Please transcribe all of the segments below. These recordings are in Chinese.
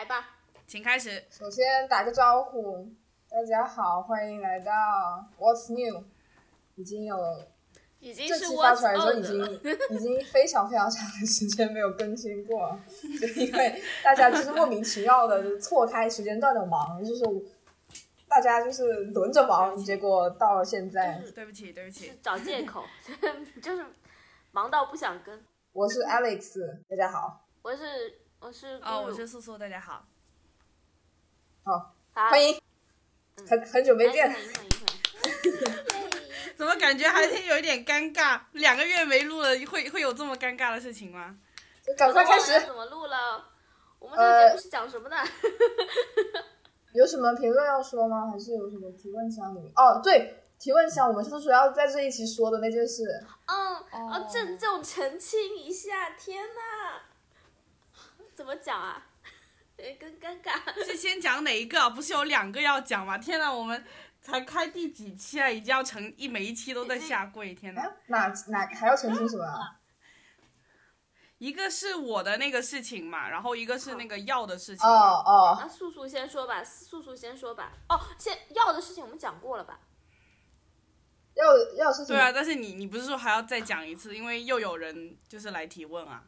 来吧，请开始。首先打个招呼，大家好，欢迎来到 What's New。已经有已经是这期发出来的时候，已。经 已经非常非常长的时间没有更新过，就因为大家就是莫名其妙的错开时间段的忙，就是大家就是轮着忙，结果到了现在，对不起，对不是起。找借口，就是忙到不想跟。我是 Alex，大家好，我是我是哦，我是素素，大家好。好好欢迎，很很久没见。怎么感觉还是有一点尴尬？两个月没录了，会会有这么尴尬的事情吗？赶快开始。怎么录了？我们这个节目是讲什么的？有什么评论要说吗？还是有什么提问箱里面？哦，对，提问箱，我们是说要在这一期说的那件事。嗯，哦哦，郑重澄清一下，天哪，怎么讲啊？有更尴尬。是先讲哪一个啊？不是有两个要讲吗？天哪，我们才开第几期啊？已经要成一每一期都在下跪，天哪！哎，哪哪还要澄清什么啊？一个是我的那个事情嘛，然后一个是那个药的事情哦。哦，那素素先说吧，素素先说吧。哦，先药的事情我们讲过了吧？药药是什么？对啊，但是你你不是说还要再讲一次？因为又有人就是来提问啊。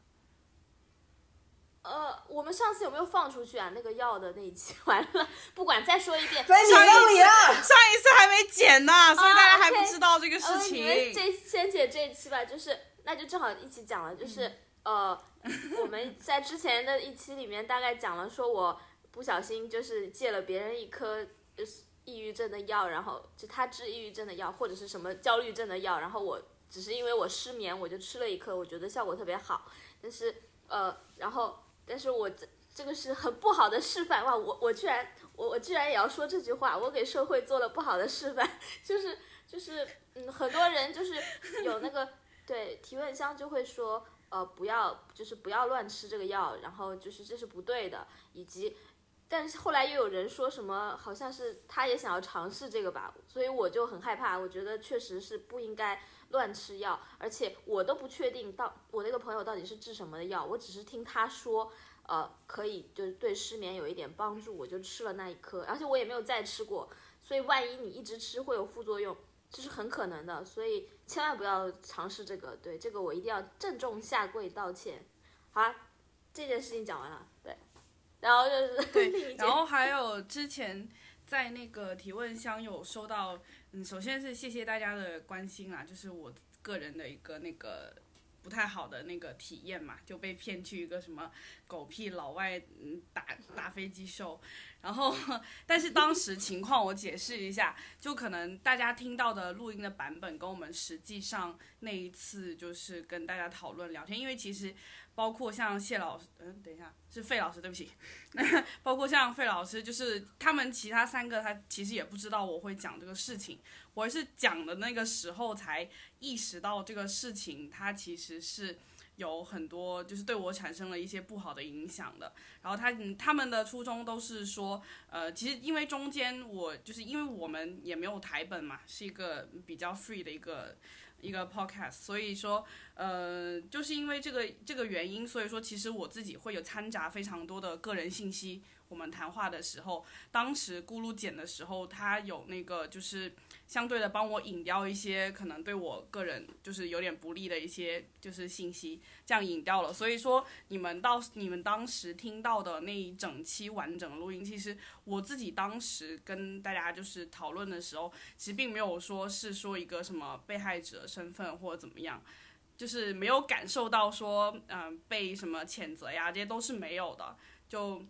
呃，我们上次有没有放出去啊？那个药的那一期，完了，不管再说一遍。在你那里啊！上一次还没剪呢，所以大家还不知道这个事呃，情。你们这先解这一期吧，就是那就正好一起讲了，就是、呃，我们在之前的一期里面大概讲了，说我不小心就是借了别人一颗就是抑郁症的药，然后就他治抑郁症的药或者是什么焦虑症的药，然后我只是因为我失眠，我就吃了一颗，我觉得效果特别好，但是呃，然后但是我这这个是很不好的示范哇！我我居然我我居然也要说这句话，我给社会做了不好的示范，就是就是嗯，很多人就是有那个对提问箱就会说呃不要就是不要乱吃这个药，然后就是这是不对的，以及但是后来又有人说什么好像是他也想要尝试这个吧，所以我就很害怕，我觉得确实是不应该乱吃药，而且我都不确定到我那个朋友到底是治什么的药，我只是听他说。呃，可以就是对失眠有一点帮助，我就吃了那一颗，而且我也没有再吃过，所以万一你一直吃会有副作用，这是很可能的，所以千万不要尝试这个。对这个我一定要郑重下跪道歉。好啊，这件事情讲完了，对，然后就是对，然后还有之前在那个提问箱有收到，嗯，首先是谢谢大家的关心啦，就是我个人的一个那个不太好的那个体验嘛，就被骗去一个什么狗屁老外嗯打打飞机收，然后但是当时情况我解释一下，就可能大家听到的录音的版本跟我们实际上那一次就是跟大家讨论聊天，因为其实包括像谢老师，嗯，等一下是费老师，对不起。包括像费老师，就是他们其他三个，他其实也不知道我会讲这个事情，我是讲的那个时候才意识到这个事情，它其实是有很多就是对我产生了一些不好的影响的。然后他他们的初衷都是说，呃，其实因为中间我就是因为我们也没有台本嘛，是一个比较 free 的一个一个 podcast，所以说呃，就是因为这个这个原因，所以说其实我自己会有掺杂非常多的个人信息。我们谈话的时候，当时咕噜剪的时候，他有那个就是相对的帮我引掉一些可能对我个人就是有点不利的一些就是信息，这样引掉了。所以说你们到你们当时听到的那一整期完整的录音，其实我自己当时跟大家就是讨论的时候，其实并没有说是说一个什么被害者身份或者怎么样。就是没有感受到说，嗯、被什么谴责呀，这些都是没有的。就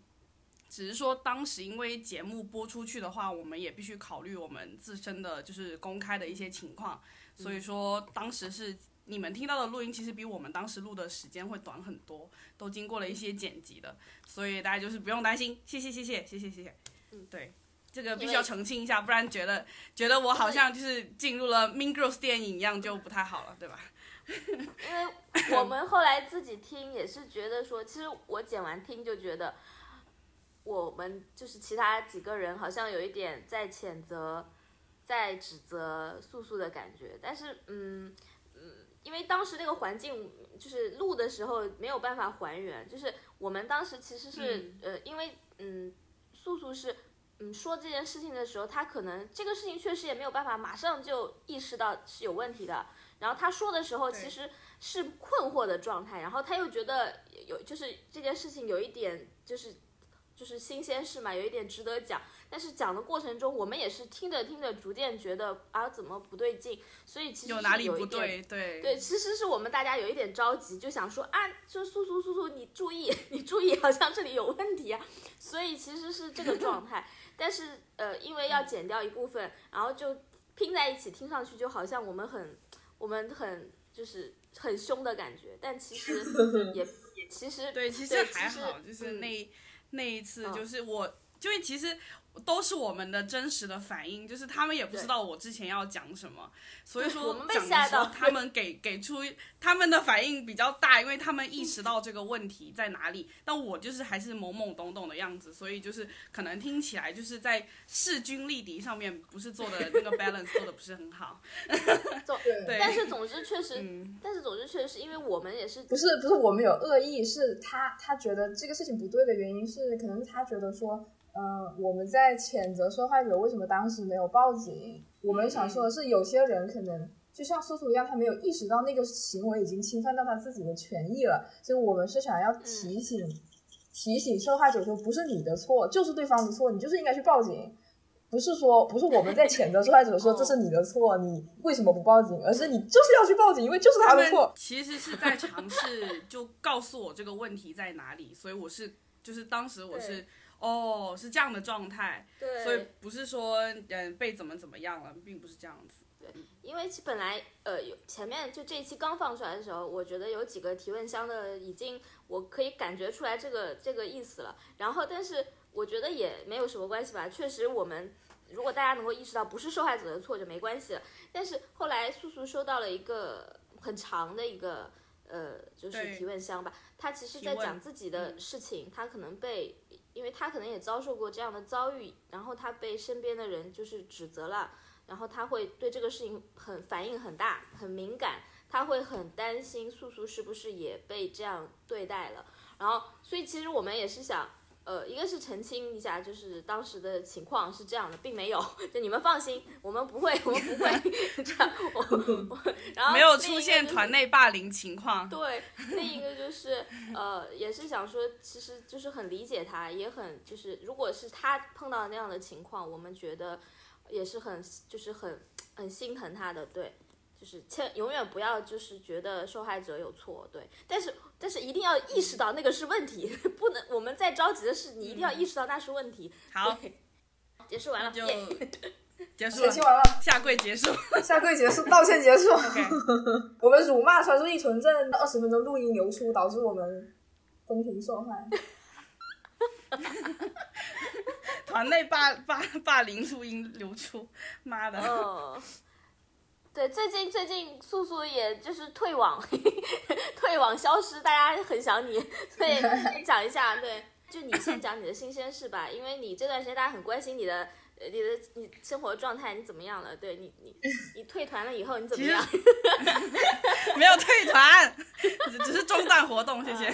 只是说，当时因为节目播出去的话，我们也必须考虑我们自身的就是公开的一些情况，所以说当时是你们听到的录音，其实比我们当时录的时间会短很多，都经过了一些剪辑的，所以大家就是不用担心。谢谢谢谢谢谢谢谢，嗯对。这个必须要澄清一下，不然觉得觉得我好像就是进入了 Mean Girls 电影一样，就不太好了，对吧？因为我们后来自己听也是觉得说，其实我剪完听就觉得，我们就是其他几个人好像有一点在谴责、在指责素素的感觉，但是嗯嗯，因为当时那个环境就是录的时候没有办法还原，就是我们当时其实是、呃，因为嗯，素素是嗯说这件事情的时候，他可能这个事情确实也没有办法马上就意识到是有问题的，然后他说的时候其实是困惑的状态，然后他又觉得有就是这件事情有一点就是就是新鲜事嘛，有一点值得讲。但是讲的过程中，我们也是听着听着，逐渐觉得啊怎么不对劲，所以其实是有哪里不有一点对？对对，其实是我们大家有一点着急，就想说啊，就速速速速，你注意，你注意，好像这里有问题啊。所以其实是这个状态，但是呃，因为要剪掉一部分，然后就拼在一起，听上去就好像我们很我们很就是很凶的感觉，但其实也也 其实对，其实对其实还好，就是嗯那、一次，嗯。就是我，因为其实都是我们的真实的反应，就是他们也不知道我之前要讲什么，所以对我说们时候他们给给出他们的反应比较大，因为他们意识到这个问题在哪里，但我就是还是懵懵懂懂的样子，所以就是可能听起来就是在势均力敌上面不是做的那个 balance 做的不是很好，对对，但是总之确实，嗯，但是总之确实是，因为我们也是不是不是我们有恶意，是他他觉得这个事情不对的原因是，可能是他觉得说，呃，我们在谴责受害者为什么当时没有报警。我们想说的是，有些人可能就像叔叔一样，他没有意识到那个行为已经侵犯到他自己的权益了，所以我们是想要提醒、提醒受害者说，不是你的错，就是对方的错，你就是应该去报警。不是说不是我们在谴责受害者说哦这是你的错，你为什么不报警，而是你就是要去报警，因为就是他的错。其实是在尝试就告诉我这个问题在哪里，所以我是就是当时我是对哦是这样的状态，对，所以不是说嗯被怎么怎么样了，并不是这样子。对因为其本来呃有前面就这一期刚放出来的时候，我觉得有几个提问箱的已经我可以感觉出来这个这个意思了。然后但是我觉得也没有什么关系吧，确实我们如果大家能够意识到不是受害者的错就没关系了。但是后来素素收到了一个很长的一个呃就是提问箱吧，他其实在讲自己的嗯事情，他可能被。因为他可能也遭受过这样的遭遇，然后他被身边的人就是指责了，然后他会对这个事情很反应很大，很敏感，他会很担心素素是不是也被这样对待了。然后，所以其实我们也是想，呃，一个是澄清一下，就是当时的情况是这样的，并没有，就你们放心，我们不会，我们不会 这样。我 我然后没有出现团内霸凌情况，对，另一个就是呃，也是想说，其实就是很理解他，也很就是，如果是他碰到那样的情况，我们觉得也是很就是很很心疼他的，对，就是千永远不要就是觉得受害者有错，对，但是但是一定要意识到那个是问题，不能我们在着急的是你一定要意识到那是问题。好，结束完了，就 结束了，解析完了，下跪结束。下跪结束，道歉结束。我们辱骂传出一纯正，二十分钟录音流出，导致我们公平受害。团内霸霸霸凌录音流出，妈的！嗯，对，最近最近素素也就是退网，退网消失，大家很想你，所以 讲一下，对，就你先讲你的新鲜事吧，因为你这段时间大家很关心你的。呃你的你生活状态你怎么样了？对你你你退团了以后你怎么样？没有退团，只只是中断活动，谢谢。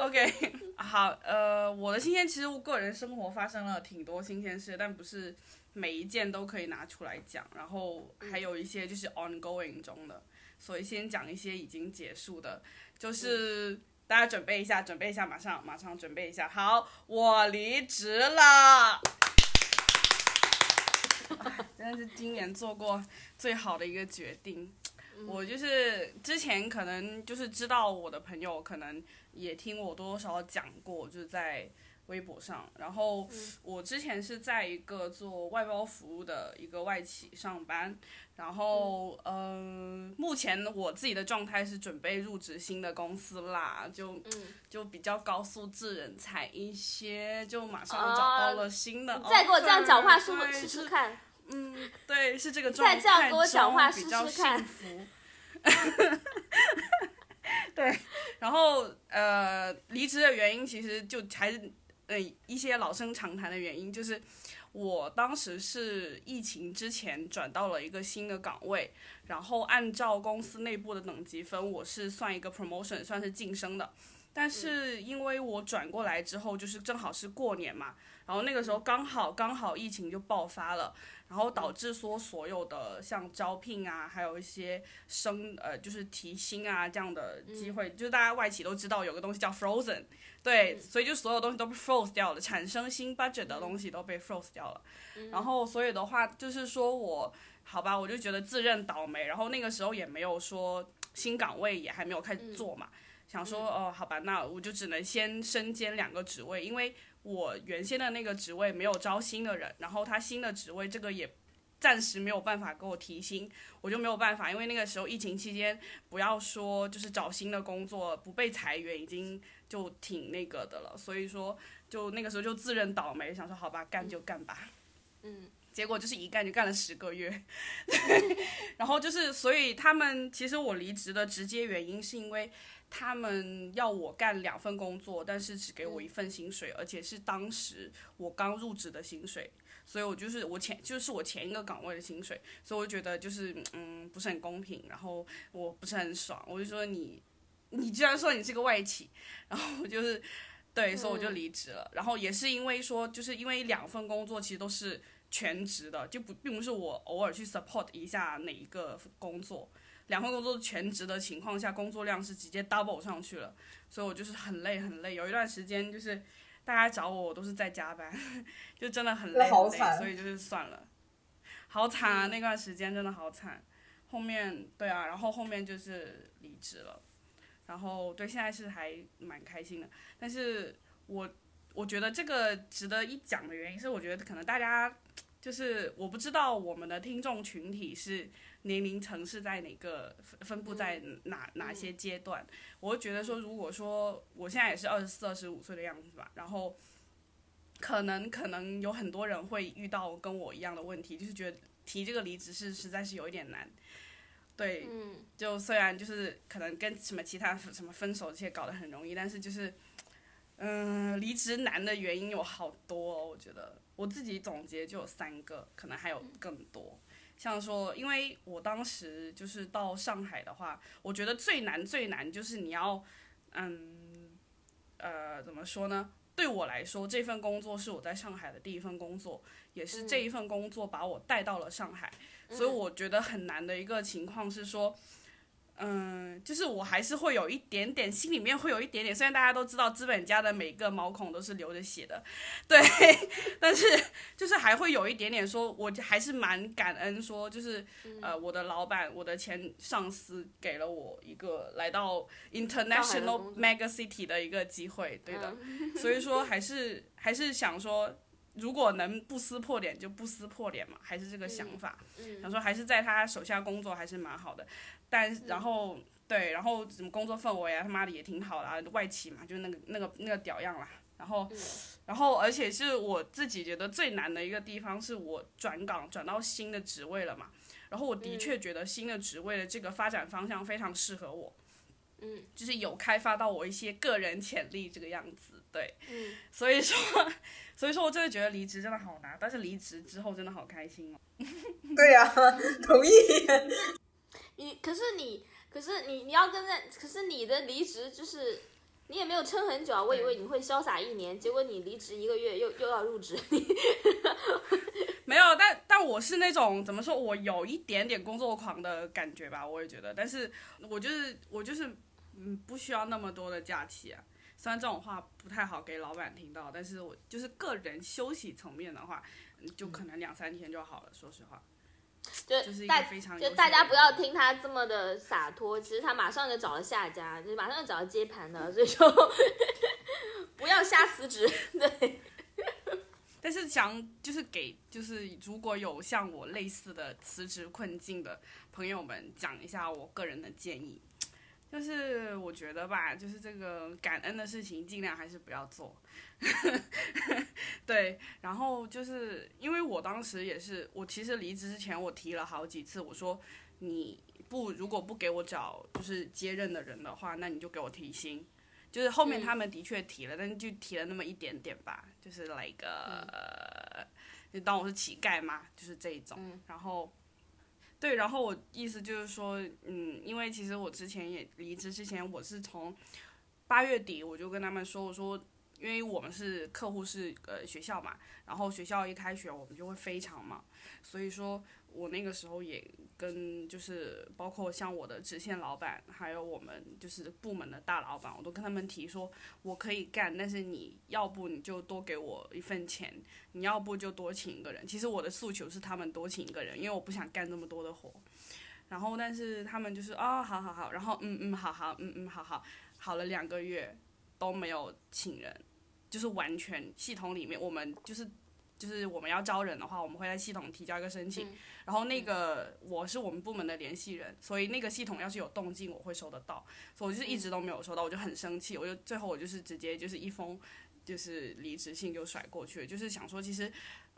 OK，好，呃，我的新鲜其实我个人生活发生了挺多新鲜事，但不是每一件都可以拿出来讲，然后还有一些就是 ongoing 中的，所以先讲一些已经结束的，就是。大家准备一下，准备一下，马上马上准备一下。好，我离职了，哎 真的是今年做过最好的一个决定。我就是之前可能就是知道我的朋友，可能也听我多多少少讲过，就是在微博上。然后我之前是在一个做外包服务的一个外企上班，然后嗯、呃目前我自己的状态是准备入职新的公司啦，就嗯，就比较高素质人才一些，就马上找到了新的再给我这样讲话，试对试看。嗯，对，是这个状态再这样给我讲话中比较试试看。对，然后呃，离职的原因其实就还是呃一些老生常谈的原因，就是我当时是疫情之前转到了一个新的岗位，然后按照公司内部的等级分，我是算一个 promotion，算是晋升的。但是因为我转过来之后，就是正好是过年嘛，然后那个时候刚好刚好疫情就爆发了，然后导致说所有的像招聘啊，还有一些升呃就是提薪啊这样的机会，就是大家外企都知道有个东西叫 frozen，对，所以就所有东西都被 froze 掉了，产生新 budget 的东西都被 froze 掉了，然后所以的话就是说我好吧，我就觉得自认倒霉，然后那个时候也没有说新岗位也还没有开始做嘛。想说哦，好吧，那我就只能先身兼两个职位，因为我原先的那个职位没有招新的人，然后他新的职位这个也暂时没有办法给我提薪，我就没有办法，因为那个时候疫情期间，不要说就是找新的工作不被裁员已经就挺那个的了，所以说就那个时候就自认倒霉，想说好吧，干就干吧，嗯，结果就是一干就干了十个月，然后就是所以他们其实我离职的直接原因是因为。他们要我干两份工作，但是只给我一份薪水，而且是当时我刚入职的薪水，所以我就是我前就是我前一个岗位的薪水，所以我觉得就是嗯不是很公平，然后我不是很爽，我就说你你居然说你是个外企，然后我就是对，所以我就离职了，然后也是因为说就是因为两份工作其实都是全职的，就不并不是我偶尔去 support 一下哪一个工作。两份工作全职的情况下，工作量是直接 double 上去了，所以我就是很累很累。有一段时间就是大家找我，我都是在加班，就真的很累很累，所以就是算了，好惨啊！那段时间真的好惨。后面对啊，然后后面就是离职了，然后对现在是还蛮开心的。但是我我觉得这个值得一讲的原因是，我觉得可能大家就是我不知道我们的听众群体是。年龄层是在哪个分分布在哪哪些阶段？我会觉得说，如果说我现在也是二十四、二十五岁的样子吧，然后可能可能有很多人会遇到跟我一样的问题，就是觉得提这个离职是实在是有一点难。对，就虽然就是可能跟什么其他什么分手这些搞得很容易，但是就是，嗯，离职难的原因有好多，哦，我觉得我自己总结就有三个，可能还有更多。像说，因为我当时就是到上海的话，我觉得最难最难就是你要，嗯，呃，怎么说呢？对我来说，这份工作是我在上海的第一份工作，也是这一份工作把我带到了上海，所以我觉得很难的一个情况是说。嗯，就是我还是会有一点点，心里面会有一点点。虽然大家都知道资本家的每个毛孔都是流着血的，对，但是就是还会有一点点说，我还是蛮感恩，说就是呃，我的老板，我的前上司给了我一个来到 international mega city 的一个机会，对的。所以说还是还是想说，如果能不撕破脸就不撕破脸嘛，还是这个想法。想说还是在他手下工作还是蛮好的。但然后对，然后什么工作氛围啊，他妈的也挺好的啊，外企嘛，就是那个那个那个屌样啦。然后，然后而且是我自己觉得最难的一个地方，是我转岗转到新的职位了嘛。然后我的确觉得新的职位的这个发展方向非常适合我，嗯，就是有开发到我一些个人潜力这个样子，对，嗯，所以说，所以说我真的觉得离职真的好难，但是离职之后真的好开心哦。对呀，同意。你可是你，可是你你要跟在，可是你的离职就是你也没有撑很久啊。我以为你会潇洒一年，结果你离职一个月又又要入职。没有，但但我是那种怎么说，我有一点点工作狂的感觉吧，我也觉得。但是我就是我就是嗯，不需要那么多的假期啊。虽然这种话不太好给老板听到，但是我就是个人休息层面的话，就可能两三天就好了。说实话。就是帶非常就大家不要听他这么的洒脱，其实他马上就找了下家，就马上就找了接盘的，所以说 不要瞎辞职。对，但是想就是给就是如果有像我类似的辞职困境的朋友们讲一下我个人的建议。就是我觉得吧，就是这个感恩的事情，尽量还是不要做。对，然后就是因为我当时也是，我其实离职之前我提了好几次，我说你不如果不给我找就是接任的人的话，那你就给我提薪。就是后面他们的确提了，但是就提了那么一点点吧，就是来个就当我是乞丐嘛？就是这一种。嗯然后，对，然后我意思就是说，嗯，因为其实我之前也离职之前，我是从八月底我就跟他们说，我说，因为我们是客户是呃学校嘛，然后学校一开学我们就会非常忙，所以说我那个时候也跟就是包括像我的直线老板，还有我们就是部门的大老板，我都跟他们提说，我可以干，但是你要不你就多给我一份钱，你要不就多请一个人。其实我的诉求是他们多请一个人，因为我不想干这么多的活。然后，但是他们就是啊、好好好，然后嗯嗯，好好，嗯嗯，好好，好了两个月都没有请人，就是完全系统里面我们就是就是我们要招人的话，我们会在系统提交一个申请，嗯然后那个我是我们部门的联系人，所以那个系统要是有动静，我会收得到，所以我就是一直都没有收到，我就很生气，我就最后我就是直接就是一封就是离职信就甩过去了，就是想说其实。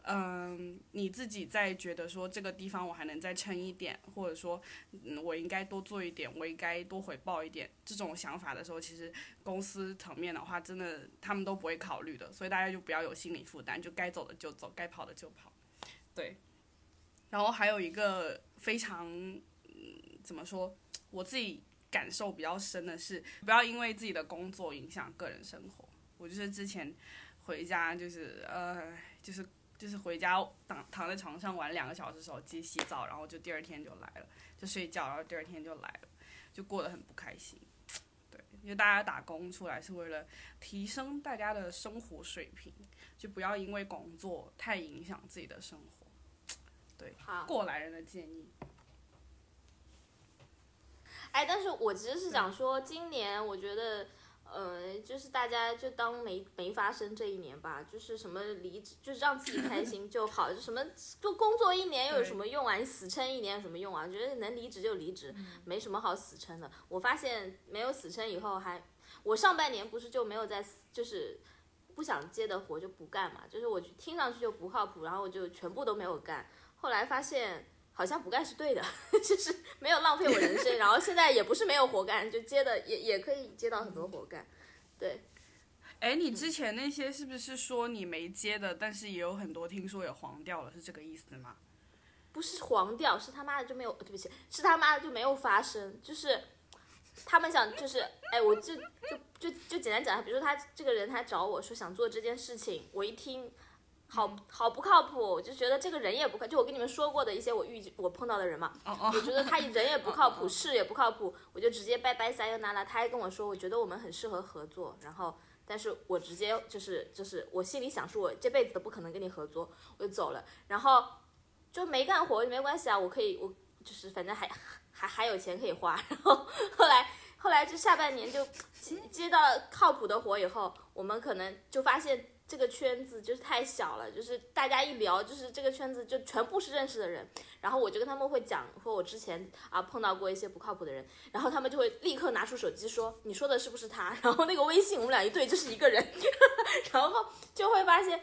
嗯，你自己在觉得说这个地方我还能再撑一点，或者说，嗯，我应该多做一点，我应该多回报一点，这种想法的时候，其实公司层面的话，真的他们都不会考虑的，所以大家就不要有心理负担，就该走的就走，该跑的就跑，对。然后还有一个非常，嗯，怎么说，我自己感受比较深的是，不要因为自己的工作影响个人生活。我就是之前回家就是呃，就是。就是回家躺躺在床上玩两个小时手机洗澡，然后就第二天就来了，就睡觉，然后第二天就来了，就过得很不开心。对，因为大家打工出来是为了提升大家的生活水平，就不要因为工作太影响自己的生活。对，好，过来人的建议。哎，但是我其实是想说，今年我觉得，呃，就是大家就当没没发生这一年吧，就是什么离职，就是让自己开 心就好，就什么就工作一年又有什么用啊？你死撑一年有什么用啊？觉得能离职就离职，没什么好死撑的。我发现没有死撑以后还，我上半年不是就没有在死，就是不想接的活就不干嘛，就是我听上去就不靠谱，然后我就全部都没有干。后来发现好像不干是对的，就是没有浪费我人生。然后现在也不是没有活干，就接的也也可以接到很多活干。对，哎，你之前那些是不是说你没接的，但是也有很多听说也黄掉了，是这个意思吗？不是黄掉，是他妈的就没有，对不起，是他妈的就没有发生，就是他们想就是，哎，我就就就就简单讲，比如说他这个人他找我说想做这件事情，我一听。好好不靠谱，我就觉得这个人也不靠，就我跟你们说过的一些我遇我碰到的人嘛，我觉得他人也不靠谱，事也不靠谱，我就直接拜拜撒由那拉。他还跟我说，我觉得我们很适合合作，然后，但是我直接就是就是我心里想说，我这辈子都不可能跟你合作，我就走了。然后就没干活没关系啊，我可以，我就是反正还还还有钱可以花。然后后来后来就下半年就 接接到靠谱的活以后，我们可能就发现。这个圈子就是太小了，就是大家一聊，就是这个圈子就全部是认识的人，然后我就跟他们会讲，说我之前啊碰到过一些不靠谱的人，然后他们就会立刻拿出手机说你说的是不是他？然后那个微信我们俩一对就是一个人，然后就会发现，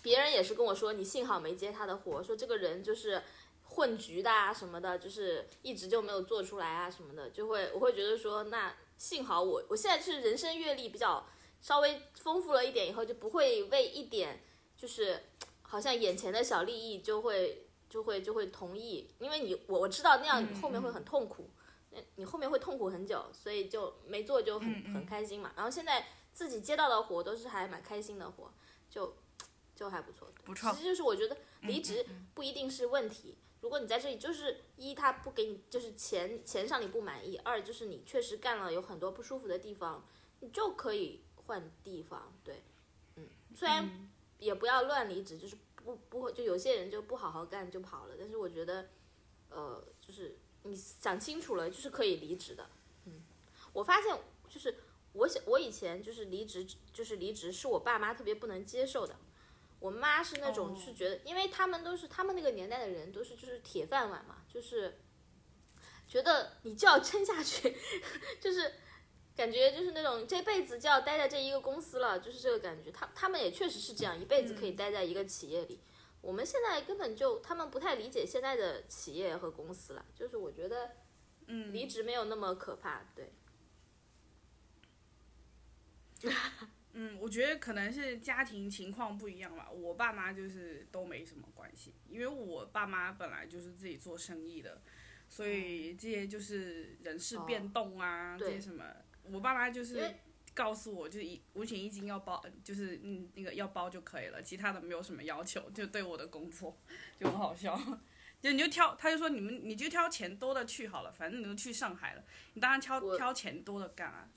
别人也是跟我说你幸好没接他的活，说这个人就是混局的啊什么的，就是一直就没有做出来啊什么的，就会我会觉得说那幸好我我现在是人生阅历比较。稍微丰富了一点以后，就不会为一点就是好像眼前的小利益就会就会就会同意，因为你我我知道那样你后面会很痛苦，那你后面会痛苦很久，所以就没做就很很开心嘛。然后现在自己接到的活都是还蛮开心的活，就就还不错。不错。其实就是我觉得离职不一定是问题，如果你在这里就是一他不给你就是钱钱上你不满意，二就是你确实干了有很多不舒服的地方，你就可以。换地方，对，嗯，虽然也不要乱离职，就是不不就有些人就不好好干就跑了，但是我觉得，呃，就是你想清楚了，就是可以离职的，嗯，我发现就是我想我以前就是离职，就是离职是我爸妈特别不能接受的，我妈是那种是觉得，因为他们都是他们那个年代的人都是就是铁饭碗嘛，就是觉得你就要撑下去，就是。感觉就是那种这辈子就要待在这一个公司了，就是这个感觉。他他们也确实是这样，一辈子可以待在一个企业里。我们现在根本就他们不太理解现在的企业和公司了。就是我觉得，嗯，离职没有那么可怕，对。嗯，我觉得可能是家庭情况不一样吧。我爸妈就是都没什么关系，因为我爸妈本来就是自己做生意的，所以这些就是人事变动啊，这些什么，我爸妈就是告诉我，就是一五险一金要包，就是嗯那个要包就可以了，其他的没有什么要求，就对我的工作就很好笑。就你就挑，他就说你们你就挑钱多的去好了，反正你都去上海了，你当然挑挑钱多的干啊。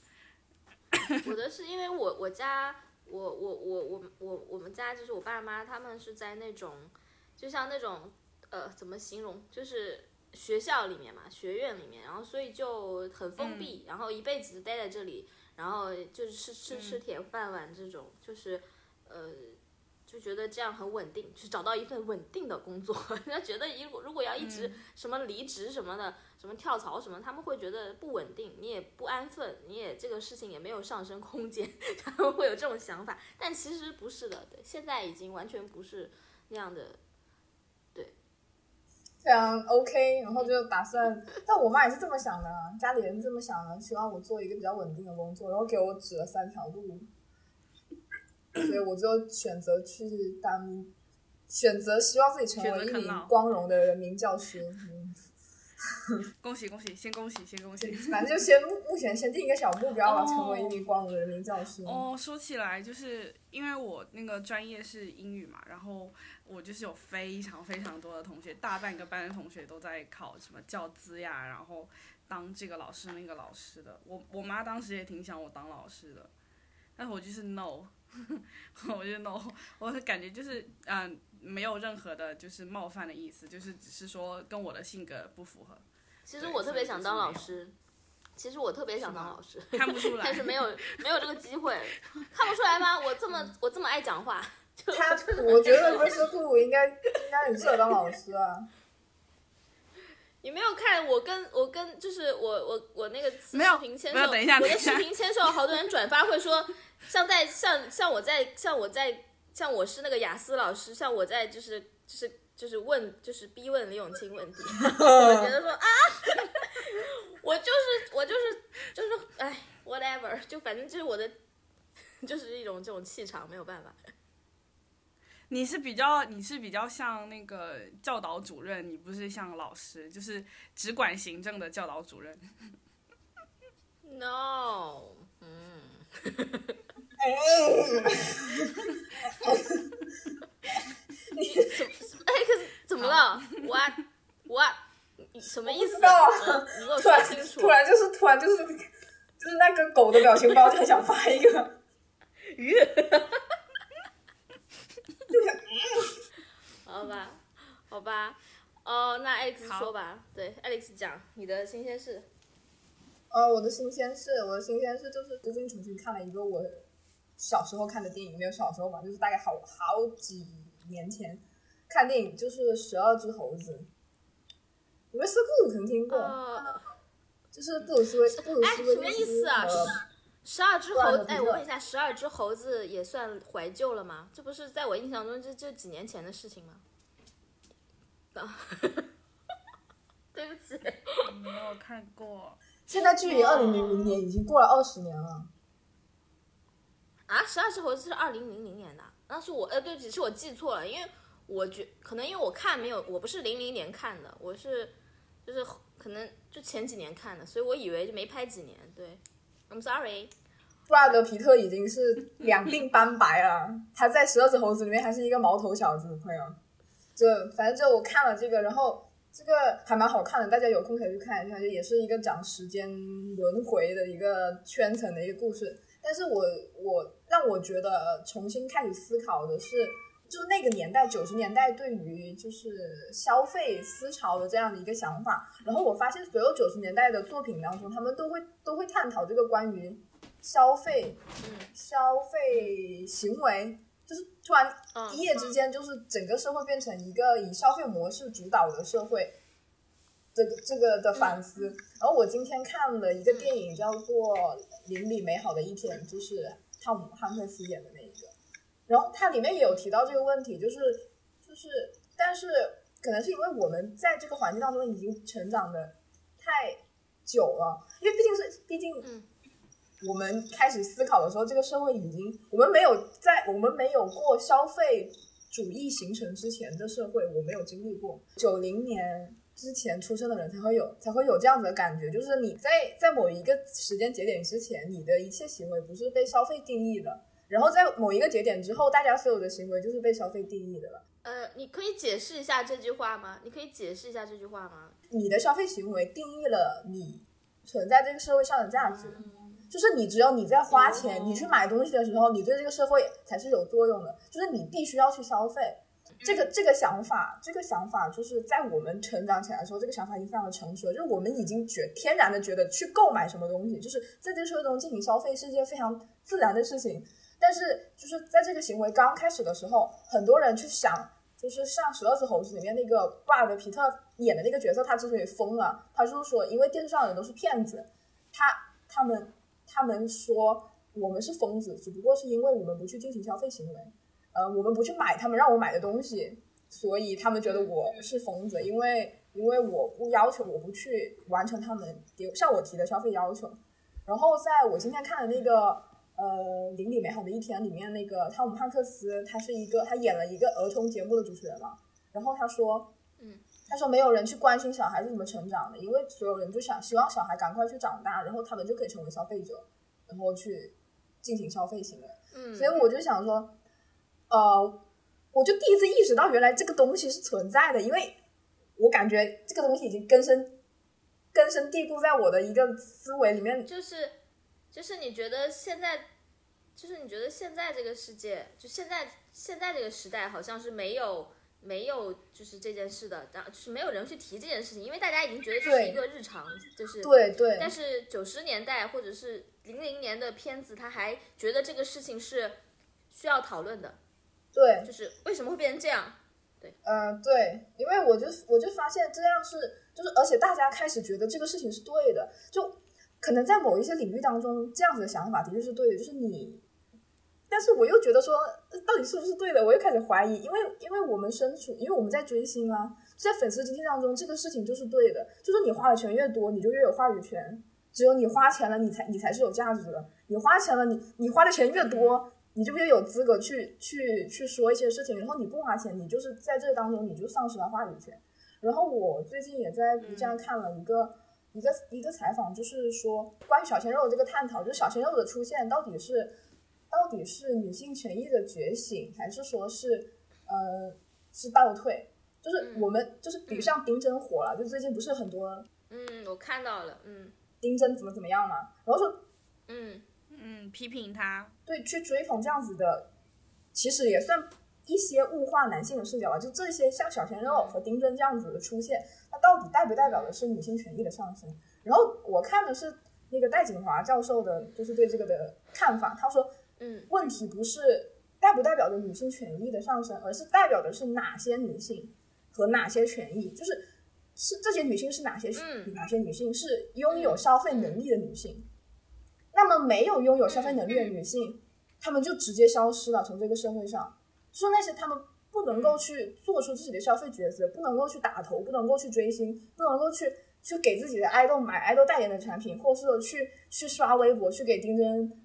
我的是因为我我家我我我我我我们家就是我爸妈他们是在那种就像那种呃怎么形容就是学校里面嘛学院里面，然后所以就很封闭，然后一辈子待在这里，然后就是吃吃吃铁饭碗这种，就是呃就觉得这样很稳定，就找到一份稳定的工作，人家觉得如果如果要一直什么离职什么的。什么跳槽什么，他们会觉得不稳定，你也不安分，你也这个事情也没有上升空间，他们会有这种想法。但其实不是的，对，现在已经完全不是那样的，对，非常 OK。然后就打算，但我妈也是这么想的，家里人这么想的，希望我做一个比较稳定的工作，然后给我指了三条路，所以我就选择去当，选择希望自己成为一名光荣的人民教师。嗯。恭喜恭喜，先恭喜先恭喜！反正就先目前先定一个小目标吧，成为一名光荣的人民教师。哦，说起来就是因为我那个专业是英语嘛，然后我就是有非常非常多的同学，大半个班的同学都在考什么教资呀，然后当这个老师那个老师的。我我妈当时也挺想我当老师的，但是我就是 no，我就 no，我感觉就是嗯。没有任何的，就是冒犯的意思，就是只是说跟我的性格不符合。其实我特别想当老师，其实我特别想当老师，看不出来，但是没有没有这个机会，看不出来吗？我这么我这么爱讲话，他我觉得不是兔应该应该很适合当老师啊。你没有看我跟我跟就是我我我那个视频签售，等一下，我的视频签售，好多人转发会说，像在像像我在像我在。像我是那个雅思老师，像我在就是就是就是问就是逼问李永清问题，我觉得说啊，我就是我就是就是哎，whatever，就反正就是我的就是一种这种气场，没有办法。你是比较你是比较像那个教导主任，你不是像老师，就是只管行政的教导主任。No，嗯。哎，你怎么？哎，可是怎么了？What What？什么意思？不知道啊！突然突然就是突然就是就是那个狗的表情包，就想发一个。鱼。好吧，好吧，哦，那 Alex 说吧。对，Alex 讲你的新鲜事。呃，我的新鲜事，我的新鲜事就是最近重新看了一个我。小时候看的电影没有小时候吧，就是大概好好几年前看电影，就是《十二只猴子》。你们是不可能听过，就是布鲁斯威布鲁斯威什么意思啊？十二只猴子，哎，我问一下，十二只猴子也算怀旧了吗？这不是在我印象中就就几年前的事情吗？啊，对不起，没有看过。现在距离二零零零年已经过了二十年了。啊，十二只猴子是二零零零年的，那是我，呃，对，不起是我记错了，因为我觉可能因为我看没有，我不是零零年看的，我是就是可能就前几年看的，所以我以为就没拍几年。对，I'm sorry。布拉德皮特已经是两鬓斑白了，他在十二只猴子里面还是一个毛头小子，朋友。就反正就我看了这个，然后这个还蛮好看的，大家有空可以去看一下，就也是一个讲时间轮回的一个圈层的一个故事。但是我我让我觉得重新开始思考的是，就是那个年代九十年代对于就是消费思潮的这样的一个想法。然后我发现所有九十年代的作品当中，他们都会都会探讨这个关于消费，嗯消费行为，就是突然一夜之间，就是整个社会变成一个以消费模式主导的社会。这个这个的反思，然后我今天看了一个电影，叫做《邻里美好的一天》，就是汤姆汉克斯演的然后它里面也有提到这个问题，就是就是，但是可能是因为我们在这个环境当中已经成长的太久了，因为毕竟是毕竟我们开始思考的时候，这个社会已经，我们没有在我们没有过消费主义形成之前的社会，我没有经历过。九零年之前出生的人才会有才会有这样子的感觉，就是你在在某一个时间节点之前，你的一切行为不是被消费定义的，然后在某一个节点之后，大家所有的行为就是被消费定义的了。呃，你可以解释一下这句话吗？你可以解释一下这句话吗？你的消费行为定义了你存在这个社会上的价值。就是你只有你在花钱，你去买东西的时候，你对这个社会才是有作用的。就是你必须要去消费，这个这个想法，这个想法就是在我们成长起来的时候，这个想法已经非常的成熟了。就是我们已经觉天然的觉得去购买什么东西，就是在这个社会中进行消费是一件非常自然的事情。但是就是在这个行为刚开始的时候，很多人去想，就是像《十二只猴子》里面那个布拉德皮特演的那个角色，他之所以疯了，他就是说，因为电视上的人都是骗子，他他们。他们说我们是疯子，只不过是因为我们不去进行消费行为，呃，我们不去买他们让我买的东西，所以他们觉得我是疯子，因为因为我不要求，我不去完成他们给向我提的消费要求。然后在我今天看的那个呃《邻里美好的一天》里面，那个汤姆汉克斯，他是一个他演了一个儿童节目的主持人嘛，然后他说，嗯。他说没有人去关心小孩是怎么成长的，因为所有人就想希望小孩赶快去长大，然后他们就可以成为消费者，然后去进行消费行为。嗯，所以我就想说，呃，我就第一次意识到原来这个东西是存在的，因为我感觉这个东西已经根深根深蒂固在我的一个思维里面。就是就是你觉得现在，就是你觉得现在这个世界，就现在现在这个时代好像是没有。没有，就是这件事的，然后就是没有人去提这件事情，因为大家已经觉得这是一个日常，就是对对。但是九十年代或者是零零年的片子，他还觉得这个事情是需要讨论的。对，就是为什么会变成这样？对，嗯，对，因为我就我就发现这样是，就是而且大家开始觉得这个事情是对的，就可能在某一些领域当中，这样子的想法的确是对的，就是你。但是我又觉得说，到底是不是对的？我又开始怀疑，因为因为我们身处，因为我们在追星啊，在粉丝经济当中，这个事情就是对的，就是你花的钱越多，你就越有话语权。只有你花钱了，你才你才是有价值的。你花钱了，你你花的钱越多，你就越有资格去去去说一些事情。然后你不花钱，你就是在这当中你就丧失了话语权。然后我最近也在 B 站看了一个一个一个采访，就是说关于小鲜肉这个探讨，就是小鲜肉的出现到底是。到底是女性权益的觉醒，还是说是呃是倒退？就是我们就是比如像丁真火了，就最近不是很多嗯，我看到了，嗯，丁真怎么怎么样嘛，然后说嗯嗯批评他，对，去追捧这样子的，其实也算一些物化男性的视角吧。就这些像小鲜肉和丁真这样子的出现，它到底代不代表的是女性权益的上升？然后我看的是那个戴锦华教授的，就是对这个的看法，他说。嗯，问题不是代不代表着女性权益的上升，而是代表的是哪些女性和哪些权益，就是是这些女性是哪些哪些女性是拥有消费能力的女性，那么没有拥有消费能力的女性，她们就直接消失了，从这个社会上，说那些他们不能够去做出自己的消费抉择，不能够去打头，不能够去追星，不能够去去给自己的爱豆买爱豆代言的产品，或是说去去刷微博去给丁真。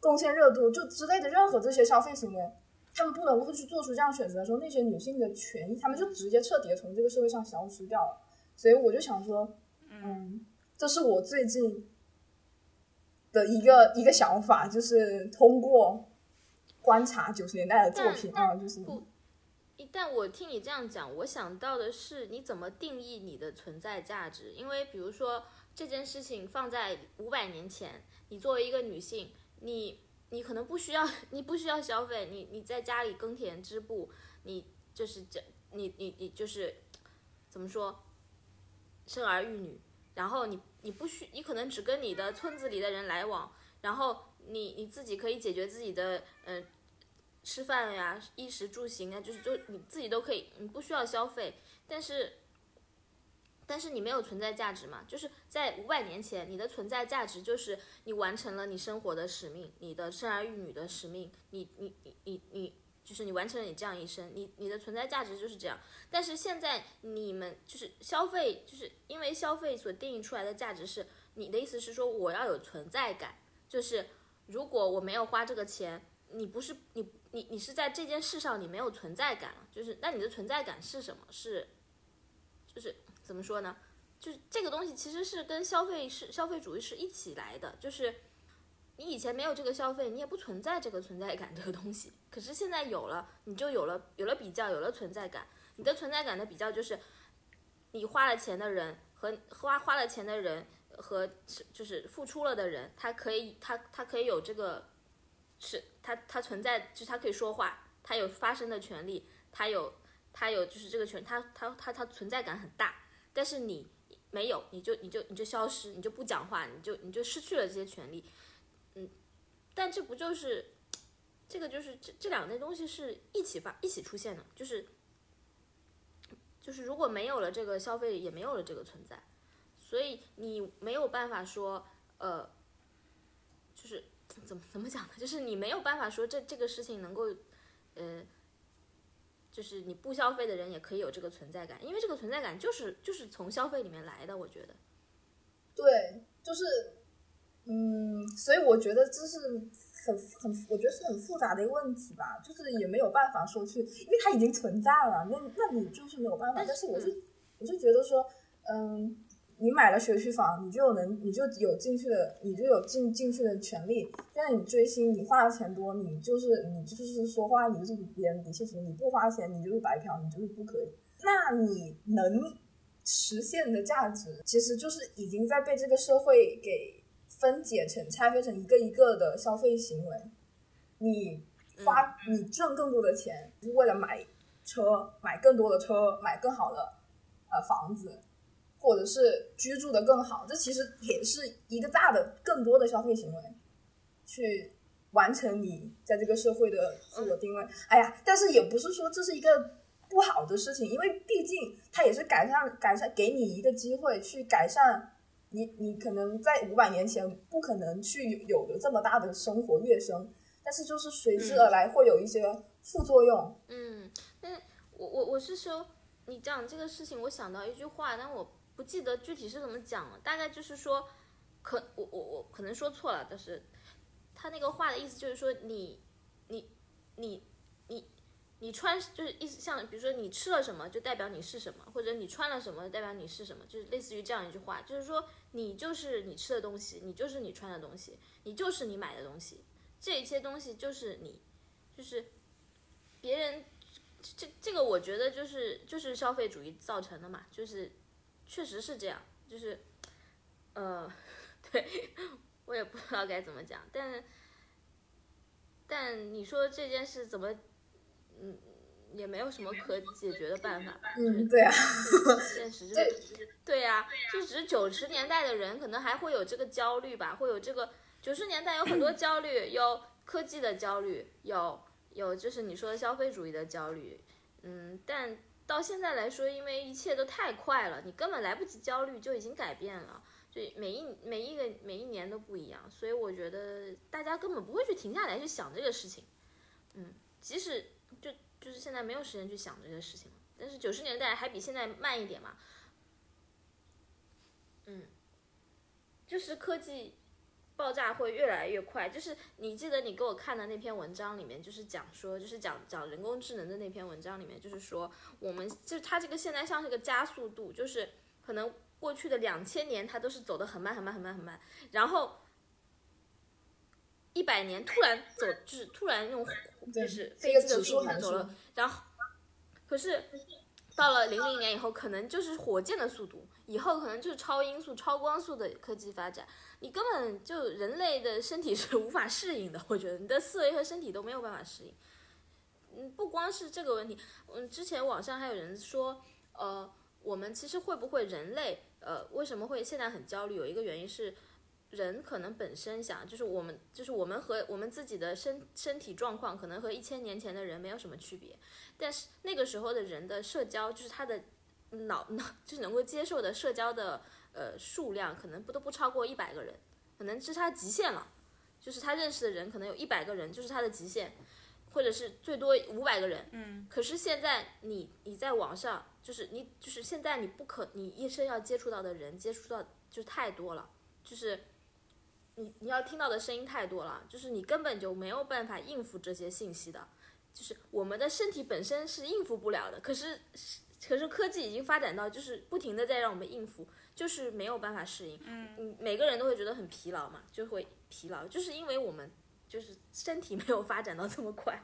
贡献热度就之类的任何这些消费行为，他们不能够去做出这样选择的时候，那些女性的权益，他们就直接彻底的从这个社会上消失掉了。所以我就想说，嗯，这是我最近的一个一个想法，就是通过观察九十年代的作品啊，就是不，但我听你这样讲，我想到的是你怎么定义你的存在价值？因为比如说这件事情放在五百年前，你作为一个女性。你你可能不需要，你不需要消费，你你在家里耕田织布，你就是这，你你你就是怎么说，生儿育女，然后你你不需，你可能只跟你的村子里的人来往，然后你你自己可以解决自己的嗯吃饭呀、衣食住行啊，就是就你自己都可以，你不需要消费，但是。但是你没有存在价值嘛？就是在五百年前，你的存在价值就是你完成了你生活的使命，你的生儿育女的使命，你你你你你，就是你完成了你这样一生，你你的存在价值就是这样。但是现在你们就是消费，就是因为消费所定义出来的价值是，你的意思是说我要有存在感，就是如果我没有花这个钱，你不是你你你是在这件事上你没有存在感了，就是那你的存在感是什么？是就是怎么说呢？就是这个东西其实是跟消费是消费主义是一起来的，就是你以前没有这个消费，你也不存在这个存在感这个东西，可是现在有了，你就有了有了比较，有了存在感。你的存在感的比较就是你花了钱的人和花花了钱的人和就是付出了的人，他可以他他可以有这个是他他存在，就是他可以说话，他有发声的权利，他有他有就是这个权，他他他他存在感很大，但是你。没有，你就你就你就消失，你就不讲话，你就你就失去了这些权利，嗯，但这不就是这个就是这这两类东西是一起发一起出现的，就是就是如果没有了这个消费，也没有了这个存在，所以你没有办法说呃，就是怎么怎么讲呢？就是你没有办法说这这个事情能够呃。就是你不消费的人也可以有这个存在感，因为这个存在感就是就是从消费里面来的。我觉得，对，就是，嗯，所以我觉得这是很很，我觉得是很复杂的一个问题吧。就是也没有办法说去，因为它已经存在了，那那你就是没有办法。但是我就我就觉得说，嗯。你买了学区房，你就能，你就有进去的，你就有进进去的权利。现在你追星，你花的钱多，你就是你就是说话，你就是比别人底气什么？你不花钱，你就是白嫖，你就是不可以。那你能实现的价值，其实就是已经在被这个社会给分解成、拆分成一个一个的消费行为。你花，你挣更多的钱，是为了买车，买更多的车，买更好的呃房子。或者是居住的更好，这其实也是一个大的、更多的消费行为，去完成你在这个社会的自我定位。哎呀，但是也不是说这是一个不好的事情，因为毕竟它也是改善、改善，给你一个机会去改善你，你可能在五百年前不可能去有的这么大的生活跃升，但是就是随之而来会有一些副作用。嗯，但我我我是说，你讲这个事情，我想到一句话，但我。不记得具体是怎么讲了，大概就是说，可我我我可能说错了，但是他那个话的意思就是说，你你你你你穿就是意思像比如说你吃了什么就代表你是什么，或者你穿了什么代表你是什么，就是类似于这样一句话，就是说你就是你吃的东西，你就是你穿的东西，你就是你买的东西，这些东西就是你，就是别人这这个我觉得就是就是消费主义造成的嘛，就是。确实是这样，就是，呃，对我也不知道该怎么讲，但但你说这件事怎么，嗯，也没有什么可解决的办法。嗯，对啊，现实就 是，对呀，就只是九十年代的人可能还会有这个焦虑吧，会有这个九十年代有很多焦虑，有科技的焦虑，有有就是你说的消费主义的焦虑，嗯，但。到现在来说，因为一切都太快了，你根本来不及焦虑就已经改变了，就每一每一个每一年都不一样，所以我觉得大家根本不会去停下来去想这个事情，嗯，即使就就是现在没有时间去想这个事情但是九十年代还比现在慢一点嘛，嗯，就是科技。爆炸会越来越快，就是你记得你给我看的那篇文章里面，就是讲说，就是讲讲人工智能的那篇文章里面，就是说，我们就是它这个现在像是个加速度，就是可能过去的两千年它都是走的很慢很慢很慢很慢，然后一百年突然走，就是突然用就是飞机的速度走了，然后可是到了零零年以后，可能就是火箭的速度，以后可能就是超音速、超光速的科技发展。你根本就人类的身体 是无法适应的，我觉得你的思维和身体都没有办法适应。嗯，不光是这个问题，嗯，之前网上还有人说，呃，我们其实会不会人类，呃，为什么会现在很焦虑？有一个原因是，人可能本身想，就是我们，就是我们和我们自己的身身体状况，可能和一千年前的人没有什么区别，但是那个时候的人的社交，就是他的脑脑，就是能够接受的社交的。呃，数量可能不都不超过一百个人，可能是他极限了，就是他认识的人可能有一百个人，就是他的极限，或者是最多五百个人。嗯。可是现在你你在网上，就是你就是现在你不可，你一生要接触到的人接触到就太多了，就是你你要听到的声音太多了，就是你根本就没有办法应付这些信息的，就是我们的身体本身是应付不了的，可是可是科技已经发展到就是不停的在让我们应付，就是没有办法适应，嗯，每个人都会觉得很疲劳嘛，就会疲劳，就是因为我们就是身体没有发展到这么快，